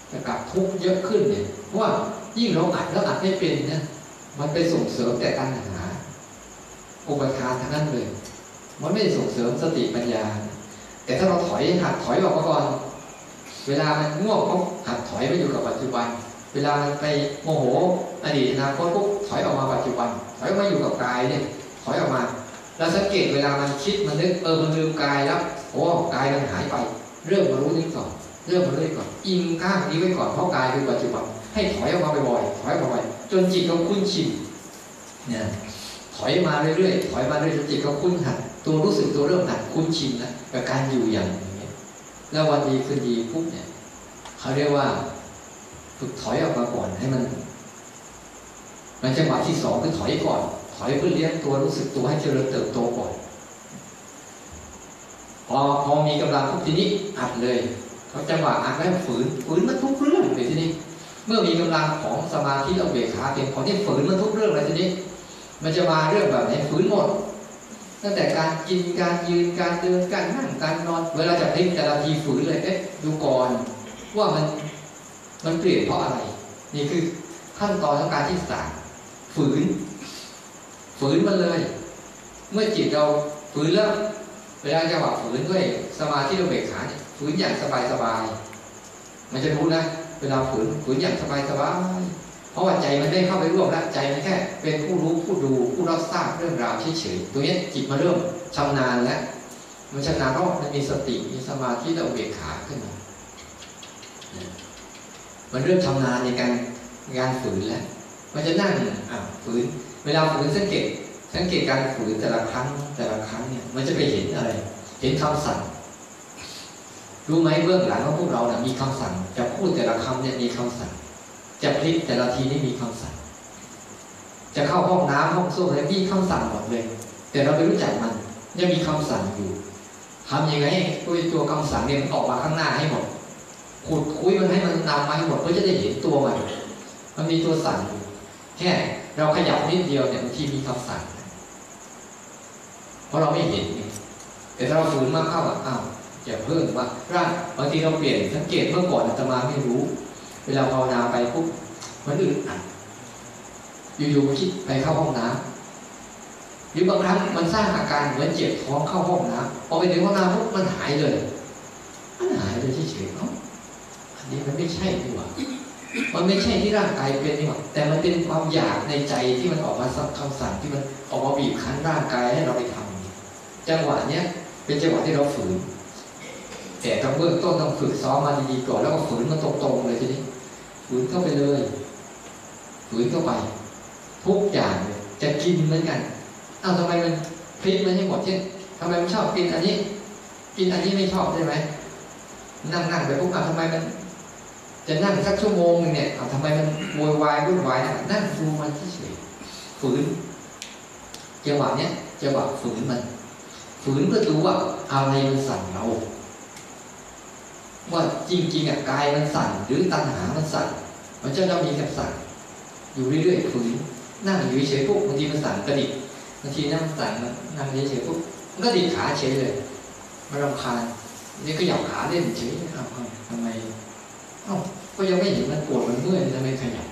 แต่กลับทุกข์เยอะขึ้นเนี่ยเพราะว่ายิ่งเราอัดแล้วอัดไม่เป็นนะมันไปส่งเสริมแต่การหาอุปทานทั้งนั้นเลย มันไม่ได้ส่งเสริมสติปัญญา แต่ถ้าเราถอยหัดถอยออกมาก่อน เวลามันง่วงก็หัดถอยไปอยู่กับปัจจุบัน เวลามันไปโมโหอดีตอนาคตปุ๊บถอยออกมาปัจจุบัน ถอยมาอยู่กับกายเนี่ยถอยออกมาแล้วสังเกตเวลามันคิดมันนึกเออมันลืมกายแล้วโอ้กายมันหายไป เริ่มมารู้นี่ก่อนเริ่มมารู้นี่ก่อนอิงข้างนี้ไว้ก่อนเพราะกายคือปัจจุบันให้ถอยออกมาบ่อยๆถอยบ่อยๆจนจิตเขาคุ้นชินเนี่ยถอยมาเรื่อยๆถอยมาเรื่อยๆจิตเขาคุ้นหัดตัวรู้สึกตัวเริ่มหัดคุ้นชินนะกับการอยู่อย่างนี้ แล้ววันดีคืนดีปุ๊บเนี่ยเขาเรียกว่าฝึกถอยออกมาก่อนให้มันมันจังหวะที่สองคือถอยก่อน ถอยเพื่อเลี้ยงตัวรู้สึกตัวให้เจริญเติบโตก่อน พอพอมีกำลังทุกทีนี้อัดเลยเขาจังหวะอัดแล้วฝืนฝืนมันทุกเรื่องเลยทีนี้ เมื่อมีกำลังของสมาธิเราเบกขาเพียงพอที่ฝืนมันทุกเรื่องเลยทีนี้ มันจะมาเรื่องแบบไหนฝืนหมด ตั้งแต่การกินการยืนการเดินการนั่งการนอน เวลาจะพลิกแต่ละทีฝืนเลยเอ๊ะดูก่อนว่ามันมันเปลี่ยนเพราะอะไร นี่คือขั้นตอนของการที่สามฝืน ฝืนมันเลย เมื่อจิตเราฝืนแล้วเวลาจะหว่าฝืนด้วยสมาธิเราเบกขาเนี่ยฝืนอย่างสบายสบายมันจะรู้นะเวลาฝืนฝืนอย่างสบายสบาย เพราะว่าใจมันได้เข้าไปร่วมแล้วใจมันแค่ เป็นผู้รู้ผู้ดูผู้รับทราบเรื่องราวเฉยๆตัวนี้จิตมาเริ่มชำนาญแล้วมันชำนาญเพราะมันมีสติมีสมาธิเราเบกขาขึ้นมามันเริ่มชำนาญในการงานฝืนแล้ว มันจะนั่งอะฝืน เวลาฝืนสังเกตสังเกตการฝืนแต่ละครั้งแต่ละครั้งเนี่ย มันจะไปเห็นอะไร เห็นคำสั่ง รู้ไหมเบื้องหลังของพวกเราเนี่ยมีคำสั่งจะพูดแต่ละคำเนี่ยมีคำสั่ง จะพลิกแต่ละทีนี่มีคำสั่ง จะเข้าห้องน้ำห้องส้วมอะไรมีคำสั่งหมดเลย แต่เราไม่รู้จักมันยังมีคำสั่งอยู่ทำยังไงตัวตัวคำสั่งเนี่ยมันออกมาข้างหน้าให้หมดขุดคุยมันให้มันนำมาให้หมดเพื่อจะได้เห็นตัวมันมันมีตัวสั่งอยู่แค่เราขยับนิดเดียวเนี่ยบางทีมีคำสั่งเพราะเราไม่เห็นแต่ถ้าเราฝืนมากเข้าอะอ้าวจะเพิ่มว่าร่างบางทีเราเปลี่ยนสังเกตเมื่อก่อนอาตมาไม่รู้ เวลาภาวนาไปปุ๊บมันอึดอัดอยู่ๆคิดไปเข้าห้องน้ำหรือบางครั้งมันสร้างอาการเหมือนเจ็บท้องเข้าห้องน้ำพอไปถึงห้องน้ำปุ๊บมันหายเลยมันหายเลยเฉยๆเนาะอันนี้มันไม่ใช่ดีกว่ามันไม่ใช่ที่ร่างกายเป็นนี่หว่าแต่มันเป็นความอยากในใจที่มันออกมาสักคำสั่งที่มันออกมาบีบคั้นร่างกายให้เราไปทำจังหวะเนี้ยเป็นจังหวะที่เราฝืน แต่ต้องเบื้องต้นต้องฝึกซ้อมมาดีๆก่อนแล้วก็ฝืนมันตรงๆเลยทีนี้ ฝืนเข้าไปเลยฝืนเข้าไป ทุกอย่างเลยจะกินเหมือนกันอ้าวทำไมมันพลิกมันให้หมดเช่นทำไมมันชอบกินอันนี้ กินอันนี้ไม่ชอบได้ไหมนั่งๆไปปุ๊บอ้าวทำไมมัน จะนั่งสักชั่วโมงนึงเนี่ยทำไมมันโวยวายวุ่นวายนะนั่งดูมันเฉยฝืนจังหวะเนี้ยจังหวะฝืนมันฝืนเพื่อดูว่าอะไรมันสั่งเรา ว่าจริงๆอะกายมันสั่นหรือตัณหามันสั่นมันจะต้องมีคำสั่งอยู่เรื่อยๆฝืนนั่งอยู่เฉยๆปุ๊บบางทีมันสั่นกระดิกบางทีนั่งสั่นนั่งเฉยๆปุ๊บมันก็ดิกขาเฉยเลยมันรำคาญนี่ก็หยับขาเล่นเฉยอ้าวทำไมเอ้าก็ยังไม่เห็นมันปวดมันเมื่อยทำไมขยับ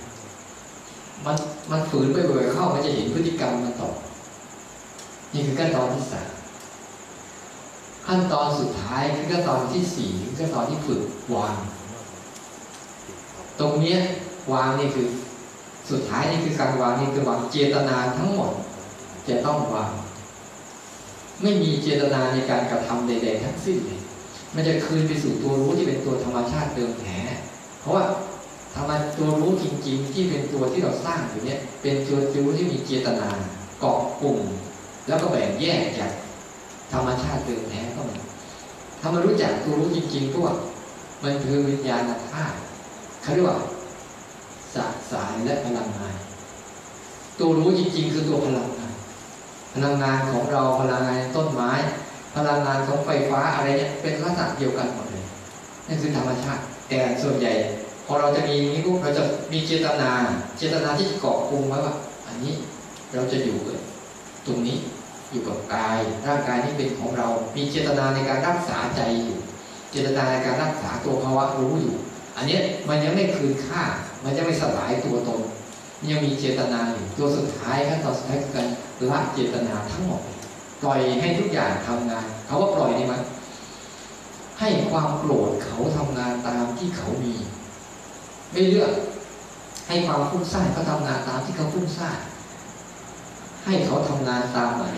มันมันฝืนไปบ่อยๆเข้ามันจะเห็นพฤติกรรมมันต่อนี่คือขั้นตอนที่สาม ขั้นตอนสุดท้ายคือขั้นตอนที่สี่คือขั้นตอนที่ฝึกวาง ตรงเนี้ยวางนี่คือสุดท้ายนี่คือการวางนี่คือวางเจตนาทั้งหมด จะต้องวาง ไม่มีเจตนาในการกระทำใด ๆ ทั้งสิ้นเลยมันจะคืนไปสู่ตัวรู้ที่เป็นตัวธรรมชาติเดิมแท้เพราะว่าธรรมตัวรู้จริง ๆ ที่เป็นตัวที่เราสร้างอยู่เนี่ยเป็นตัวรู้ที่มีเจตนาเกาะกลุ่ม แล้วก็แบ่งแยกจาก ธรรมชาติเดิมแท้ก็มันถ้ามารู้จักตัวรู้จริงๆก็ว่ามันคือวิญญาณธาตุเขาเรียกว่าสสายและพลังงานตัวรู้จริงๆ คือตัวพลังงานพลังงานของเราพลังงานต้นไม้ พลังงานของไฟฟ้าอะไรเนี่ยเป็นลักษณะเดียวกันหมดเลยนั่นคือธรรมชาติ แต่ส่วนใหญ่พอเราจะมีนี้ปุ๊บเราจะมีเจตนา เจตนาที่เกาะกลุ่มไว้ว่า อันนี้เราจะอยู่ตรงนี้ อยู่กับกาย ร่างกายนี้เป็นของเรา มีเจตนาในการรักษาใจอยู่ เจตนาในการรักษาตัวภาวะรู้อยู่ อันนี้มันยังไม่คืนค่า มันจะไม่สลายตัวตนยังมีเจตนาอยู่ตัวสุดท้ายขั้นตอนสุดท้ายคือการละเจตนาทั้งหมดปล่อยให้ทุกอย่างทำงานเขาว่าปล่อยนี่มันให้ความโกรธเขาทำงานตามที่เขามี ไม่เลือกให้ความฟุ้งซ่านเขาทำงานตามที่เขาฟุ้งซ่านให้เขาทำงานตามอะไร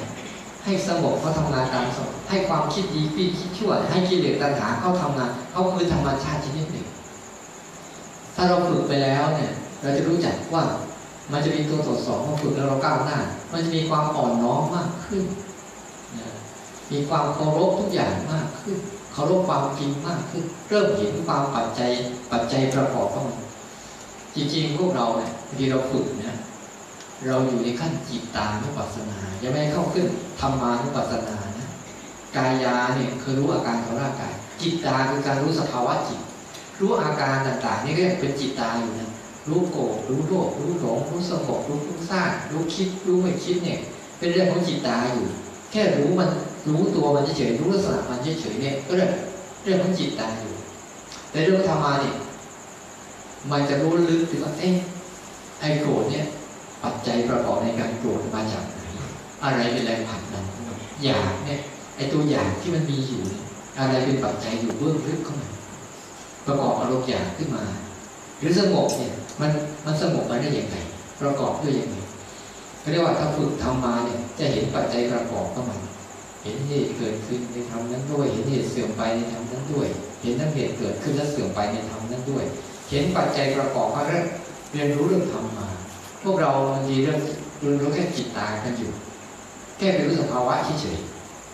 ให้สงบเขาทำงานตามสงบให้ความคิดดีคิดคิดชั่ว ให้กิเลสตัณหาเขาทำงานเขาคือธรรมชาติชนิดหนึ่ง ถ้าเราฝึกไปแล้วเนี่ย เราจะรู้จักว่ามันจะมีตัวตรวจสอบมาฝึกแล้วเราก้าวหน้า มันจะมีความอ่อนน้อมมากขึ้น มีความเคารพทุกอย่างมากขึ้น เคารพความจริงมากขึ้น เริ่มเห็นความปัจจัยปัจจัยประกอบของมันจริงๆพวกเราเนี่ยบางทีเราฝึกเนี่ย เราอยู่ในขั้นจิตตานุปัสสนายังไม่เข้าขึ้นธรรมานุปัสสนานะกายาเนี่ยคือรู้อาการของร่างกาย จิตตาคือการรู้สภาวะจิต รู้อาการต่างๆ นี่ก็เป็นจิตตาอยู่นะรู้โกรธรู้โลภรู้หลงรู้สงบรู้ฟุ้งซ่านรู้คิดรู้ไม่คิดเนี่ย เป็นเรื่องของจิตตาอยู่ แค่รู้มันรู้ตัวมันเฉยๆรู้ลักษณะมันเฉยๆเนี่ยก็เรื่องเรื่องของจิตตาอยู่แต่เรื่องธรรมาเนี่ยมันจะรู้ลึกถึงว่าเอ๊ะไอ้โกรธเนี่ย ปัจจัยประกอบในการโกรธมาจากไหนอะไรเป็นแรงผลักดันอยากเนี่ยไอตัวอยากที่มันมีอยู่ อะไรเป็นปัจจัยอยู่เบื้องลึกเข้ามาประกอบอารมณ์อยากขึ้นมา หรือสงบเนี่ยมันมันสงบมาได้อย่างไรประกอบด้วยอย่างไรเขาเรียกว่าถ้าฝึกทำมาเนี่ยจะเห็นปัจจัยประกอบเข้ามาเห็นเหตุเกิดขึ้นในธรรมนั้นด้วย เห็นเหตุเสื่อมไปในธรรมนั้นด้วย เห็นทั้งเหตุเกิดขึ้นและเสื่อมไปในธรรมนั้นด้วย เห็นปัจจัยประกอบเขาเรื่องเรียนรู้เรื่องธรรมมา พวกเราบางทีเรื่องรียนรู้แค่จิตตากันอยู่ แค่ไปรู้สภาวะเฉย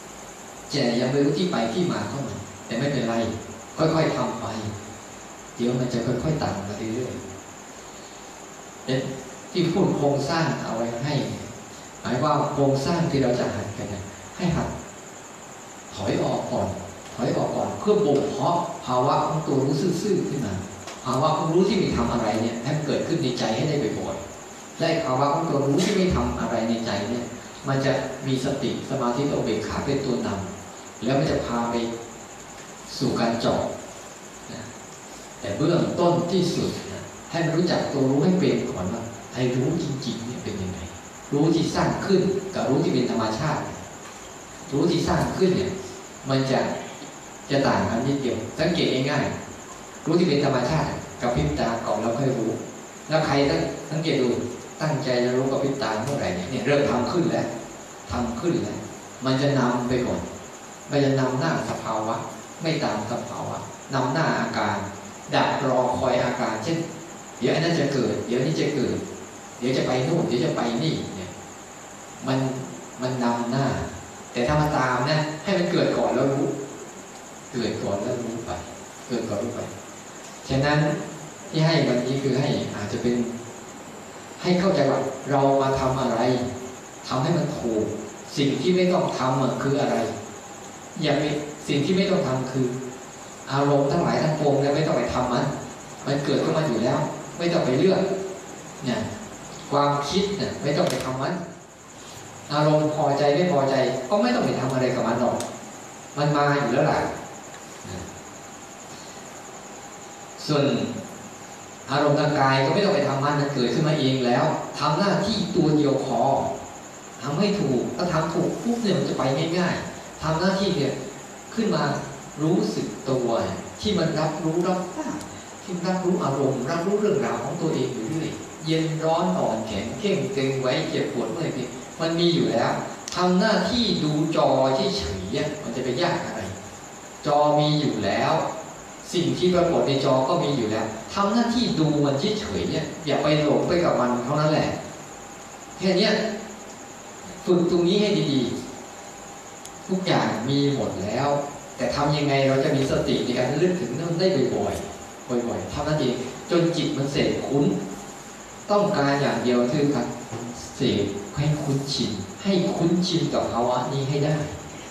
ๆแต่ยังไม่รู้ที่ไปที่มาข้ามาแต่ไม่เป็นไร ค่อยๆทำไป เดี๋ยวมันจะค่อยๆต่างมาเรื่อยๆเที่พูดโครงสร้างเอาไว้ให้ หมายว่าโครงสร้างที่เราจะหัดกันให้หัดถอยออกก่อน ถอยออกก่อนเพื่อบ่มเพาะภาวะของตัวรู้ซื่อๆขึ้นมาภาวะของรู้ที่มีทำอะไรเนี่ยให้มันเกิดขึ้นในใจให้ได้บ่อยๆ และภาวะของตัวรู้ที่ไม่ทำอะไรในใจเนี่ย มันจะมีสติสมาธิตัวเบกขาเป็นตัวนำแล้วมันจะพาไปสู่การจาะนะแต่เบื้องต้นที่สุดนะให้มันรู้จักตัวรู้ให้เป็นก่อนว่าไอ้รู้จริงๆเนี่ยเป็นยังไงรู้ที่สร้างขึ้นกับรู้ที่เป็นธรรมชาติ รู้ที่สร้างขึ้นเนี่ย มันจะจะต่างกันนิดเดียวสังเกตง่ายๆรู้ที่เป็นธรรมชาติ กับพิบตาก่อนแล้วค่อยรู้ แล้วใครตั้งสังเกตดู ตั้งใจจะรู้กับพิตาเมื่อไหร่เนี่ยเริ่มทำขึ้นแล้วทำขึ้นแล้ว มันจะนำไปก่อนมันจะนำหน้าสภาวะ ไม่ตามสภาวะนำหน้าอาการ ดักรอคอยอาการ เช่น เดี๋ยวอันนั้นจะเกิด เดี๋ยวนี้จะเกิด เดี๋ยวจะไปนู่นเดี๋ยวจะไปนี่เนี่ยมันมันนำหน้า แต่ถ้ามาตามนะให้มันเกิดก่อนแล้วรู้ เกิดก่อนแล้วรู้ไป เกิดก่อนรู้ไปฉะนั้นที่ให้วันนี้คือให้อาจจะเป็น ให้เข้าใจว่าเรามาทำอะไรทำให้มันถูก สิ่งที่ไม่ต้องทำคืออะไร อย่าไปสิ่งที่ไม่ต้องทำคือ อารมณ์ทั้งหลายทั้งปวงเนี่ยไม่ต้องไปทำมันมันเกิดขึ้นมาอยู่แล้ว ไม่ต้องไปเลือกเนี่ยความคิดเนี่ยไม่ต้องไปทำมันอารมณ์พอใจไม่พอใจ ก็ไม่ต้องไปทำอะไรกับมันหรอก มันมาอยู่แล้วแหละส่วน อารมณ์ทางกายก็ไม่ต้องไปทำมันมันเกิดขึ้นมาเองแล้วทำหน้าที่ตัวเดียวพอทำให้ถูกถ้าทำถูกปุ๊บเนี่ยมันจะไปง่าย ๆทำหน้าที่เนี่ยขึ้นมารู้สึกตัว ที่มันรับรู้รับทราบที่รับรู้อารมณ์ รับรู้เรื่องราวของตัวเองอยู่เรื่อยเย็นร้อนอ่อนแข็งเข่งตึงไว้เจ็บปวดเมื่อยพีมันมีอยู่แล้วทำหน้าที่ดูจอเฉยมันจะไปยากอะไร จอมีอยู่แล้ว สิ่งที่ปรากฏในจอก็มีอยู่แล้ว ทำหน้าที่ดูมันเฉยๆเนี่ย อย่าไปหลงไปกับมันเท่านั้นแหละแค่นี้ฝึกตรงนี้ให้ดีๆ ทุกอย่างมีหมดแล้ว แต่ทำยังไงเราจะมีสติในการเลือกถึงนั่นได้บ่อยๆบ่อยๆทำนั่นเองจนจิตมันเสร็จคุ้น ต้องการอย่างเดียวคือการเสพให้คุ้นชินให้คุ้นชินกับภาวะนี้ให้ได้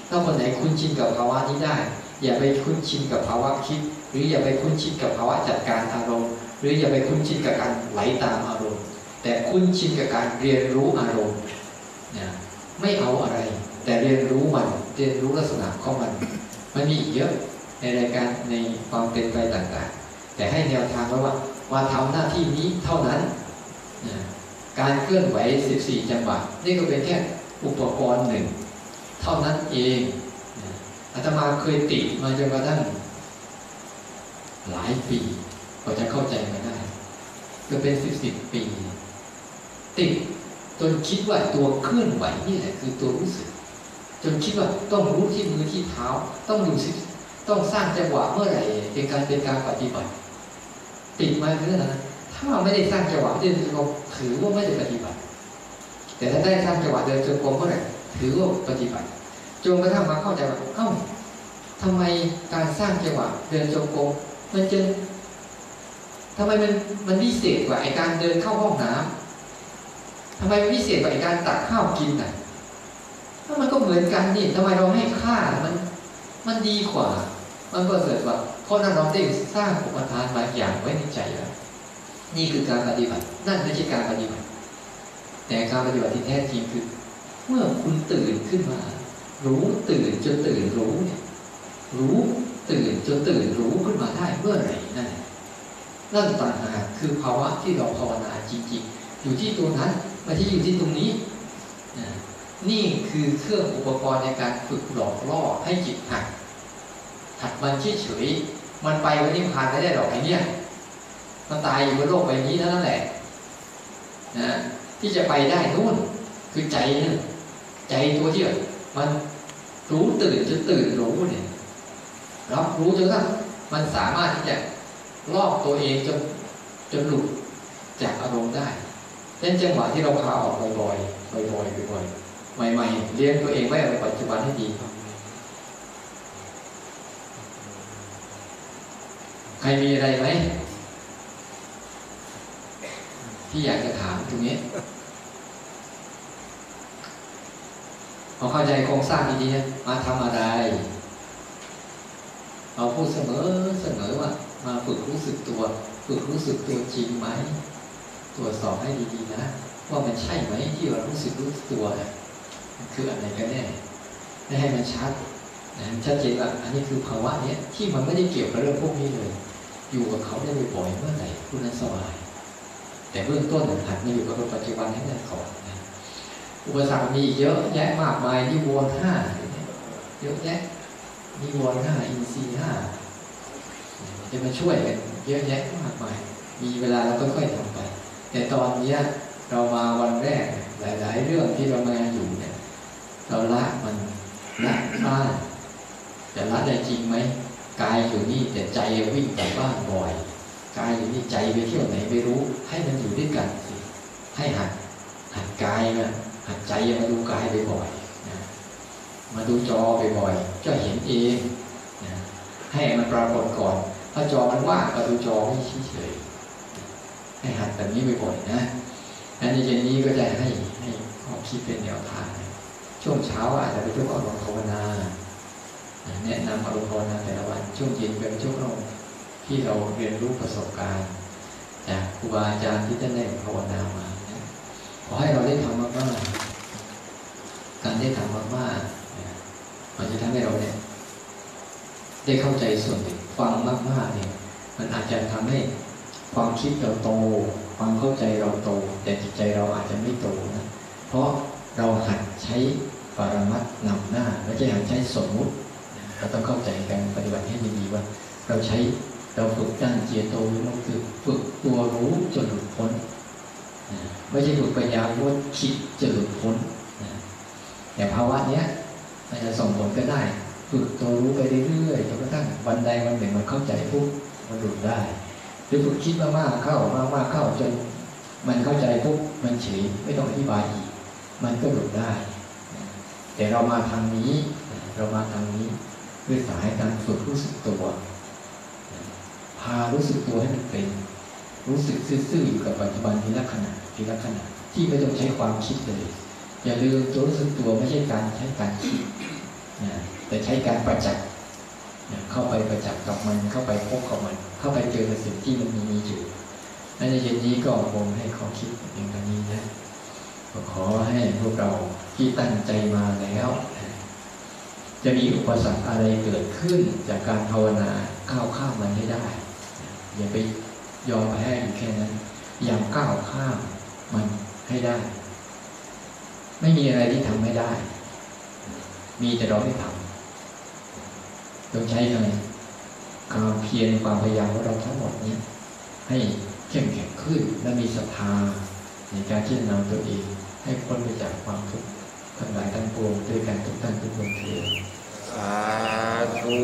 ถ้าคนไหนคุ้นชินกับภาวะนี้ได้ อย่าไปคุ้นชินกับภาวะคิดหรืออย่าไปคุ้นชินกับภาวะจัดการอารมณ์ หรืออย่าไปคุ้นชินกับการไหลตามอารมณ์ แต่คุ้นชินกับการเรียนรู้อารมณ์นี่ยไม่เอาอะไร แต่เรียนรู้มันเรียนรู้ลักษณะของมัน มันมีอีกเยอะในรายการในความเป็นไปต่างๆ แต่ให้แนวทางไว้ว่าว่าทำหน้าที่นี้เท่านั้นการเคลื่อนไหว 14 จังหวะนี่ก็เป็นแค่อุปกรณ์หนึ่ง เท่านั้นเองอาตมาเคยติมาจนกระทั่ง หลายปีกว่าจะเข้าใจมาได้ก็เป็นสิบสิบปี ติดจนคิดว่าตัวเคลื่อนไหวนี่แหละคือตัวรู้สึก จนคิดว่าต้องรู้ที่มือที่เท้า ต้องดูสิต้องสร้างจังหวะเมื่อไหร่เป็นการเป็นการปฏิบัติ ติดมาเรื่องนั้นถ้าไม่ได้สร้างจังหวะเดินจงกรมถือว่าไม่ได้ปฏิบัติ แต่ถ้าได้สร้างจังหวะเดินจงกรมเมื่อไหร่ถือว่าปฏิบัติจนกระทั่งมาเข้าใจว่าเอ้าทำไมการสร้างจังหวะเดินจงกรม มันจะทำไมมันมันพิเศษกว่าไอการเดินเข้าห้องน้ำทำไมพิเศษกว่าไอการตักข้าวกินอะถ้ามันก็เหมือนกันนี่ทำไมเราให้ค่ามัน มันดีกว่า มันประเสริฐกว่าเพราะนั้นเราได้สร้างอุปทานบางอย่างไว้ในใจแล้วนี่คือการปฏิบัติ นั่นไม่ใช่การปฏิบัติ แต่การปฏิบัติที่แท้จริงคือ เมื่อคุณตื่นขึ้นมา รู้ตื่นจนตื่นรู้เนี่ยรู้ ตื่นจนตื่นรู้ขึ้นมาได้เมื่อไหร่นั่นแหละนั่นต่างหากคือภาวะที่เราภาวนาจริงๆ อยู่ที่ตัวนั้นไม่ใช่อยู่ที่ตรงนี้ นี่คือเครื่องอุปกรณ์ในการฝึกหลอกล่อให้จิตหักหัดมันเฉยๆมันไปวันนี้ผ่านไม่ได้หรอกไอ้นี่ยมันตายอยู่บนโลกใบนี้นั่นแหละนะที่จะไปได้นู่นคือใจนี่ใจตัวที่มันรู้ตื่นจนตื่นรู้เนี่ย รับรู้จนกระทั่งมันสามารถที่จะลอกตัวเองจนจนหลุดจากอารมณ์ได้เช่นจังหวะที่เราพาออกบ่อยๆบ่อยๆบ่อยๆใหม่ ๆ เลี้ยงตัวเองไว้ในปัจจุบันให้ดีใครมีอะไรไหมที่อยากจะถามตรงนี้พอเข้าใจโครงสร้างดีๆมาทำอะไร เราพูดเสมอเสมอว่า มาฝึกรู้สึกตัว ฝึกรู้สึกตัวจริงไหมตรวจสอบให้ดีๆนะ ว่ามันใช่ไหมที่เรารู้สึกรู้ตัวนี่คืออะไรกันแน่ไม่ให้มันชัดนะชัดเจนว่าอันนี้คือภาวะเนี้ยที่มันไม่ได้เกี่ยวกับเรื่องพวกนี้เลย อยู่กับเขาได้บ่อยเมื่อไหร่คุณนั้นสบาย แต่เบื้องต้นหัดมาอยู่กับปัจจุบันให้ได้ก่อนอุปสรรคมีเยอะแยะมากมายที่วนห้าเยอะแยะ นิวรณ์ห้าอินทรีย์ห้าจะมาช่วยกันเยอะแยะมากมาย มีเวลาเราก็ค่อยทำไป แต่ตอนนี้เรามาวันแรกหลาย ๆ เรื่องที่เรามาอยู่เนี่ย เราละมันละบ้านจะละได้จริงไหมกายอยู่นี่แต่ใจวิ่งจากบ้านบ่อยกายอยู่นี่ใจไปเที่ยวไหนไม่รู้ ให้มันอยู่ด้วยกันสิให้หัดหัดกายมาหัดใจมาดูกายบ่อย มาดูจอบ่อยๆก็เห็นเองนะให้มันปรากฏก่อน ถ้าจอมันว่างก็ดูจอไม่เฉยๆให้หัดแบบนี้บ่อยๆนะอันนี้เย็นนี้ก็จะให้ให้ข้อคิดเป็นแนวทางช่วงเช้าอาจจะเป็นช่วงอารมณ์ภาวนาแนะนำอารมณ์ภาวนาแต่ละวันช่วงเย็นเป็นช่วงเราที่เราเรียนรู้ประสบการณ์จากครูบาอาจารย์ที่ท่านได้ภาวนามาขอให้เราได้ทำมากๆการได้ทำมากๆ มันจะทำให้เราเนี่ยได้เข้าใจส่วนหนึ่งฟังมากๆเนี่ย มันอาจจะทำให้ความคิดเราโต ความเข้าใจเราโต แต่จิตใจเราอาจจะไม่โตนะเพราะเราหัดใช้ปรมัตนำหน้าไม่ใช่หัดใช้สมมุติเราต้องเข้าใจการปฏิบัติให้ดีๆว่า เราใช้เราฝึกด้านเจโตวิมุตคือฝึกตัวรู้จนหลุดพ้นไม่ใช่ฝึกปัญญาว่าคิดจะหลุดพ้นแต่ภาวะเนี้ย อาจจะส่งผลก็ได้ฝึกตัวรู้ไปเรื่อยๆจนกระทั่งวันใดวันหนึ่งมันเข้าใจปุ๊บมันหลุดได้ หรือฝึกคิดมากๆเข้ามากๆเข้าจนมันเข้าใจปุ๊บมันเฉยไม่ต้องอธิบายอีก มันก็หลุดได้ แต่เรามาทางนี้เรามาทางนี้ด้วยสายการฝึกรู้สึกตัว พารู้สึกตัวให้มันเป็น รู้สึกซื่อๆอยู่กับปัจจุบันทีละขณะทีละขณะที่ไม่ต้องใช้ความคิดเลย อย่าลืมตัวรู้สึกตัวไม่ใช่การใช้การคิดนะแต่ใช้การประจักษ์เข้าไปประจักษ์กับมัน เข้าไปพบกับมัน เข้าไปเจอสิ่งที่มันมีมีอยู่ในเย็นนี้ก็คงให้ขอคิดอย่างนี้นะขอให้พวกเราที่ตั้งใจมาแล้ว จะมีอุปสรรคอะไรเกิดขึ้นจากการภาวนาก้าวข้ามมันให้ได้ อย่าไปยอมแพ้อยู่แค่นั้น อย่างก้าวข้ามมันให้ได้ ไม่มีอะไรที่ทำไม่ได้ มีแต่เราไม่ทำต้องใช้อะไรความเพียรความพยายามของเราทั้งหมดนี้ให้เข้มแข็งขึ้นและมีศรัทธาในการที่จะนำตัวเอง ให้พ้นไปจากความทุกข์ทั้งหลายทั้งปวงด้วยกันทุกท่านทุกคนเถิดสาธุ